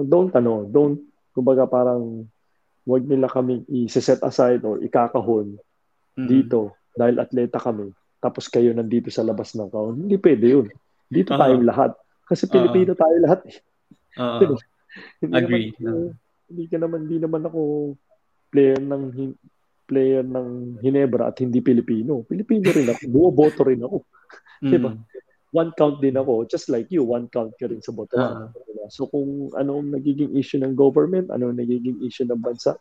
don't ano don't kumbaga parang wag nila kami i-set aside or ikakahon mm. dito dahil atleta kami tapos kayo nandito sa labas ng kaon hindi pwede yun dito uh-huh. tayong lahat kasi Pilipino uh-huh. tayo lahat eh. Uh-huh. hindi Agree. Naman, uh, hindi ka naman hindi naman ako player ng player ng Hinebra at hindi Pilipino. Pilipino rin ako. Bumoboto rin ako. Mm. One count din ako. Just like you, one count ka rin sa boto. Uh-huh. So kung ano ang nagiging issue ng government, ano ang nagiging issue ng bansa,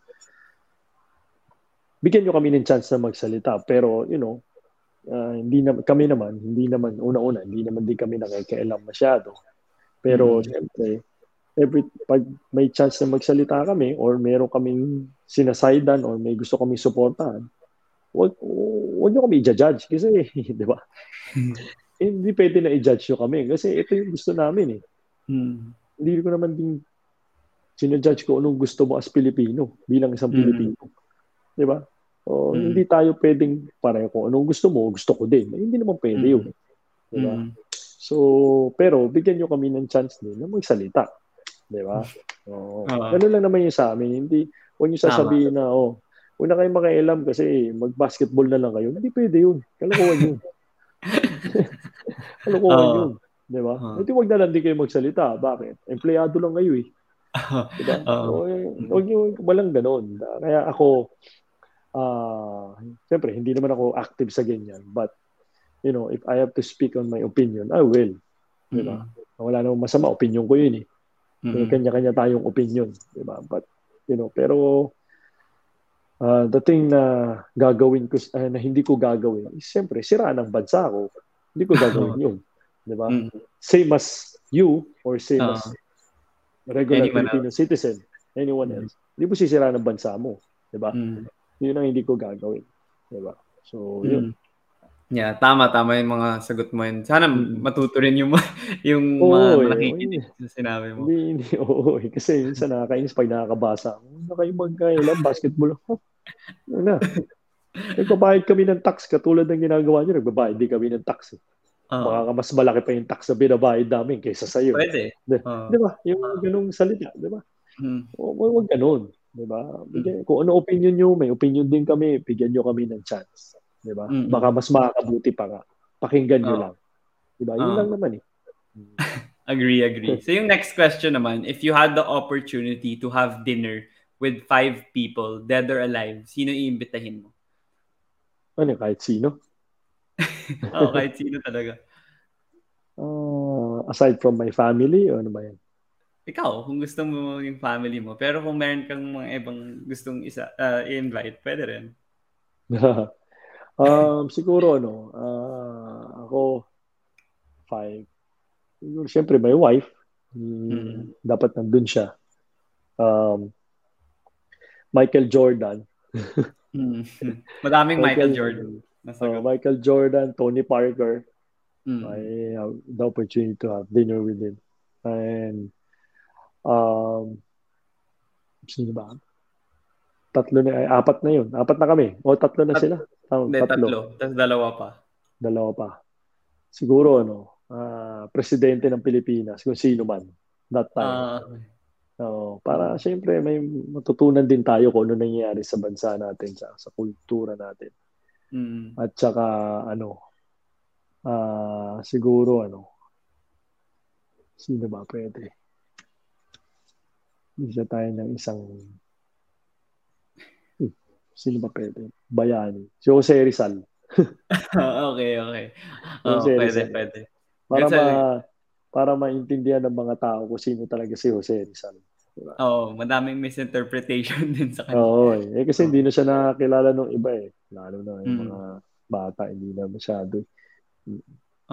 bigyan nyo kami ng chance na magsalita. Pero, you know, uh, hindi na, kami naman, hindi naman, una-una, hindi naman din kami nakikialam masyado. Pero, mm. siyempre, every pag may chance na magsalita kami or meron kaming sinasaydan or may gusto kaming suportahan, wag wag niyo kami i-judge kasi 'di ba? Hindi pwede na i-judge niyo kami kasi ito yung gusto namin eh. Hmm. Hindi ko naman din sinajudge ko anong gusto mo as Pilipino bilang isang hmm. Pilipino. 'Di ba? O hmm. hindi tayo pwedeng pareho kung anong gusto mo, gusto ko din. Eh, hindi naman pwede hmm. 'yun. 'Di ba? Hmm. So, pero bigyan niyo kami ng chance din na magsalita. Di ba? Oo. Uh, Ganun lang naman yung sa amin. Hindi, huwag niyo sasabihin na, oh, huwag na kayong makialam kasi mag-basketball na lang kayo. Hindi pwede yun. Kalokohan yun. Kalokohan uh, yun. Di ba? Uh, Hindi wag na lang din kayo magsalita. Bakit? Empleyado lang kayo eh. Diba? Uh, so, eh, walang ganon. Kaya ako, uh, siyempre, hindi naman ako active sa ganyan. But, you know, if I have to speak on my opinion, I will. Diba? Mm. Wala namang masama. Opinion ko yun eh. Mm-hmm. Kanya-kanya tayong opinion, di ba? But, you know, pero uh, the thing na gagawin ko, uh, na hindi ko gagawin, is siyempre, sira ng bansa ko. Hindi ko gagawin yun. Di ba? Mm-hmm. Same as you or same uh, as regular anyone Filipino else. citizen, anyone mm-hmm. else. Hindi mo sisira ng bansa mo. Di ba? Mm-hmm. Yun ang hindi ko gagawin. Di ba? So, yun. Mm-hmm. Yeah, tama tama yung mga sagot mo yun. Sana mm. matuto rin yung yung Oo, mga eh, nakikinig sa sinabi mo. Hindi, hindi, oo. Eh. Kasi minsan nakakainis pag nakakabasa. Ano kayo magkailan? Basketball. ano na? Nagbabayad kami ng tax katulad ng ginagawa nyo. Nagbabayad din kami ng tax. Eh. Uh, Baka mas malaki pa yung tax na binabayad namin kaysa sa'yo. Pwede. Di, uh, di ba? Yung uh, ganung salita, di ba? Hmm. Huwag, huwag ganun. Di ba? Hmm. Kung ano opinion nyo, may opinion din kami, bigyan nyo kami ng chance. 'di ba? Mm-hmm. Baka mas makakabuti pa nga. Pakinggan niyo lang. 'Di ba? Yun oh. lang naman eh. agree, agree. So yung next question naman, if you had the opportunity to have dinner with five people, dead or alive, sino iimbitahin mo? Ano, kahit sino? oh, kahit sino talaga. Uh, aside from my family, o ano ba yan? Ikaw, kung gusto mo yung family mo. Pero kung meron kang mga ibang gustong isa, uh, i-invite, pwede rin. Um, siguro ano, uh, ako five. Siguro syempre my wife. Mm. Dapat nandun siya. Um, Michael Jordan. mm. Madaming Michael, Michael Jordan. Uh, Michael Jordan, Tony Parker. Mm. I have the opportunity to have dinner with him. And um, sino ba? Tatlo na, ay, apat na yun. Apat na kami. O tatlo na sila. Oh, Hindi, tatlo. tatlo. Tapos dalawa pa. Dalawa pa. Siguro, ano, uh, presidente ng Pilipinas, kung sino man, that time. Uh, uh, para, siyempre, may matutunan din tayo kung ano nangyayari sa bansa natin, sa, sa kultura natin. Mm. At saka, ano, uh, siguro, ano, sino ba pwede? Isa tayo ng isang Sino ba pwede? Bayani. Si Jose Rizal. okay, okay. Oh, Jose pwede, Rizal. pwede. Para ma para maintindihan ng mga tao kung sino talaga si Jose Rizal. Diba? Oo, oh, madaming misinterpretation din sa kanya. Oo, eh. eh kasi oh. hindi na siya nakakilala ng iba eh. Lalo na yung mm. mga bata, hindi na masyado.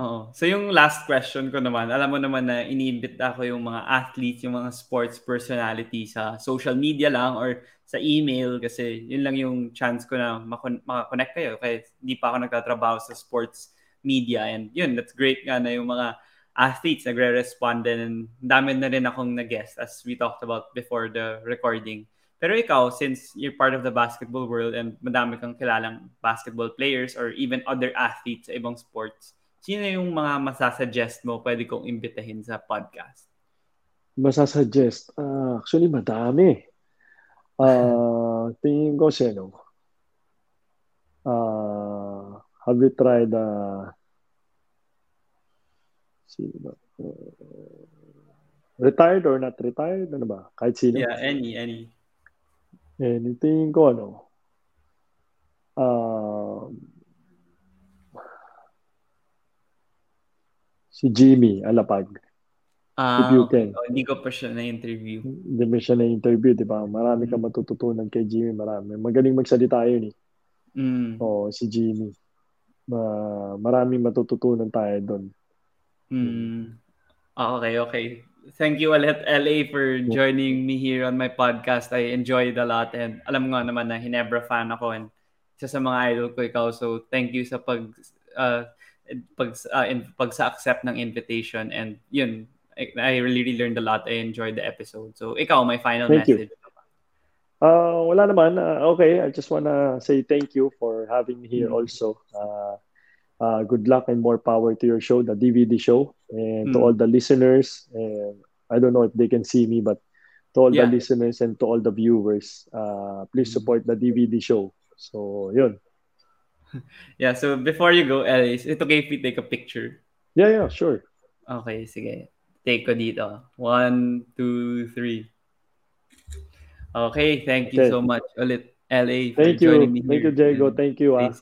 Oo. So yung last question ko naman, alam mo naman na iniimbita ko yung mga athletes, yung mga sports personality sa social media lang or sa email kasi yun lang yung chance ko na makakonect kayo kasi hindi pa ako nagtatrabaho sa sports media and yun, that's great nga na yung mga athletes nagre-respond and dami na rin akong nag-guest as we talked about before the recording. Pero ikaw, since you're part of the basketball world and madami kang kilalang basketball players or even other athletes sa ibang sports, sino yung mga masasuggest mo pwede kong imbitahin sa podcast? Masasuggest? Uh, actually, madami. Uh, tingin ko sino. Uh, have you tried uh, sino ba? Uh, retired or not retired? Ano ba? Kahit sino? Yeah, any, any. Any. Tingin ko ano. Uh, si Jimmy Alapag. Ah, if you okay. can. Oh, hindi ko pa siya na-interview. Hindi mo siya na-interview, di ba? Marami mm. ka matututunan kay Jimmy, marami. Magaling magsalita yun eh. Mm. Oo, si Jimmy. Ma maraming matututunan tayo doon. Mm. Okay, okay. Thank you ulit, LA, for joining me here on my podcast. I enjoyed a lot and alam nga naman na Hinebra fan ako and isa sa mga idol ko ikaw. So, thank you sa pag uh, pag uh, in, pag sa accept ng invitation and yun I, I really, really learned a lot. I enjoyed the episode. So ikaw my final thank message. You. Uh, wala naman. Uh, okay, I just wanna say thank you for having me here mm-hmm. also. Uh, uh, good luck and more power to your show, the DVD show, and mm-hmm. to all the listeners. And I don't know if they can see me, but to all yeah. the listeners and to all the viewers, uh, please mm-hmm. support the DVD show. So, yun. yeah, so before you go, Ellis, it's okay if we take a picture? Yeah, yeah, sure. Okay, sige. Take ko dito. One, two, three. Okay, thank you okay. so much ulit, LA, for thank joining you. me here. Thank you, Diego. Thank you. Ah.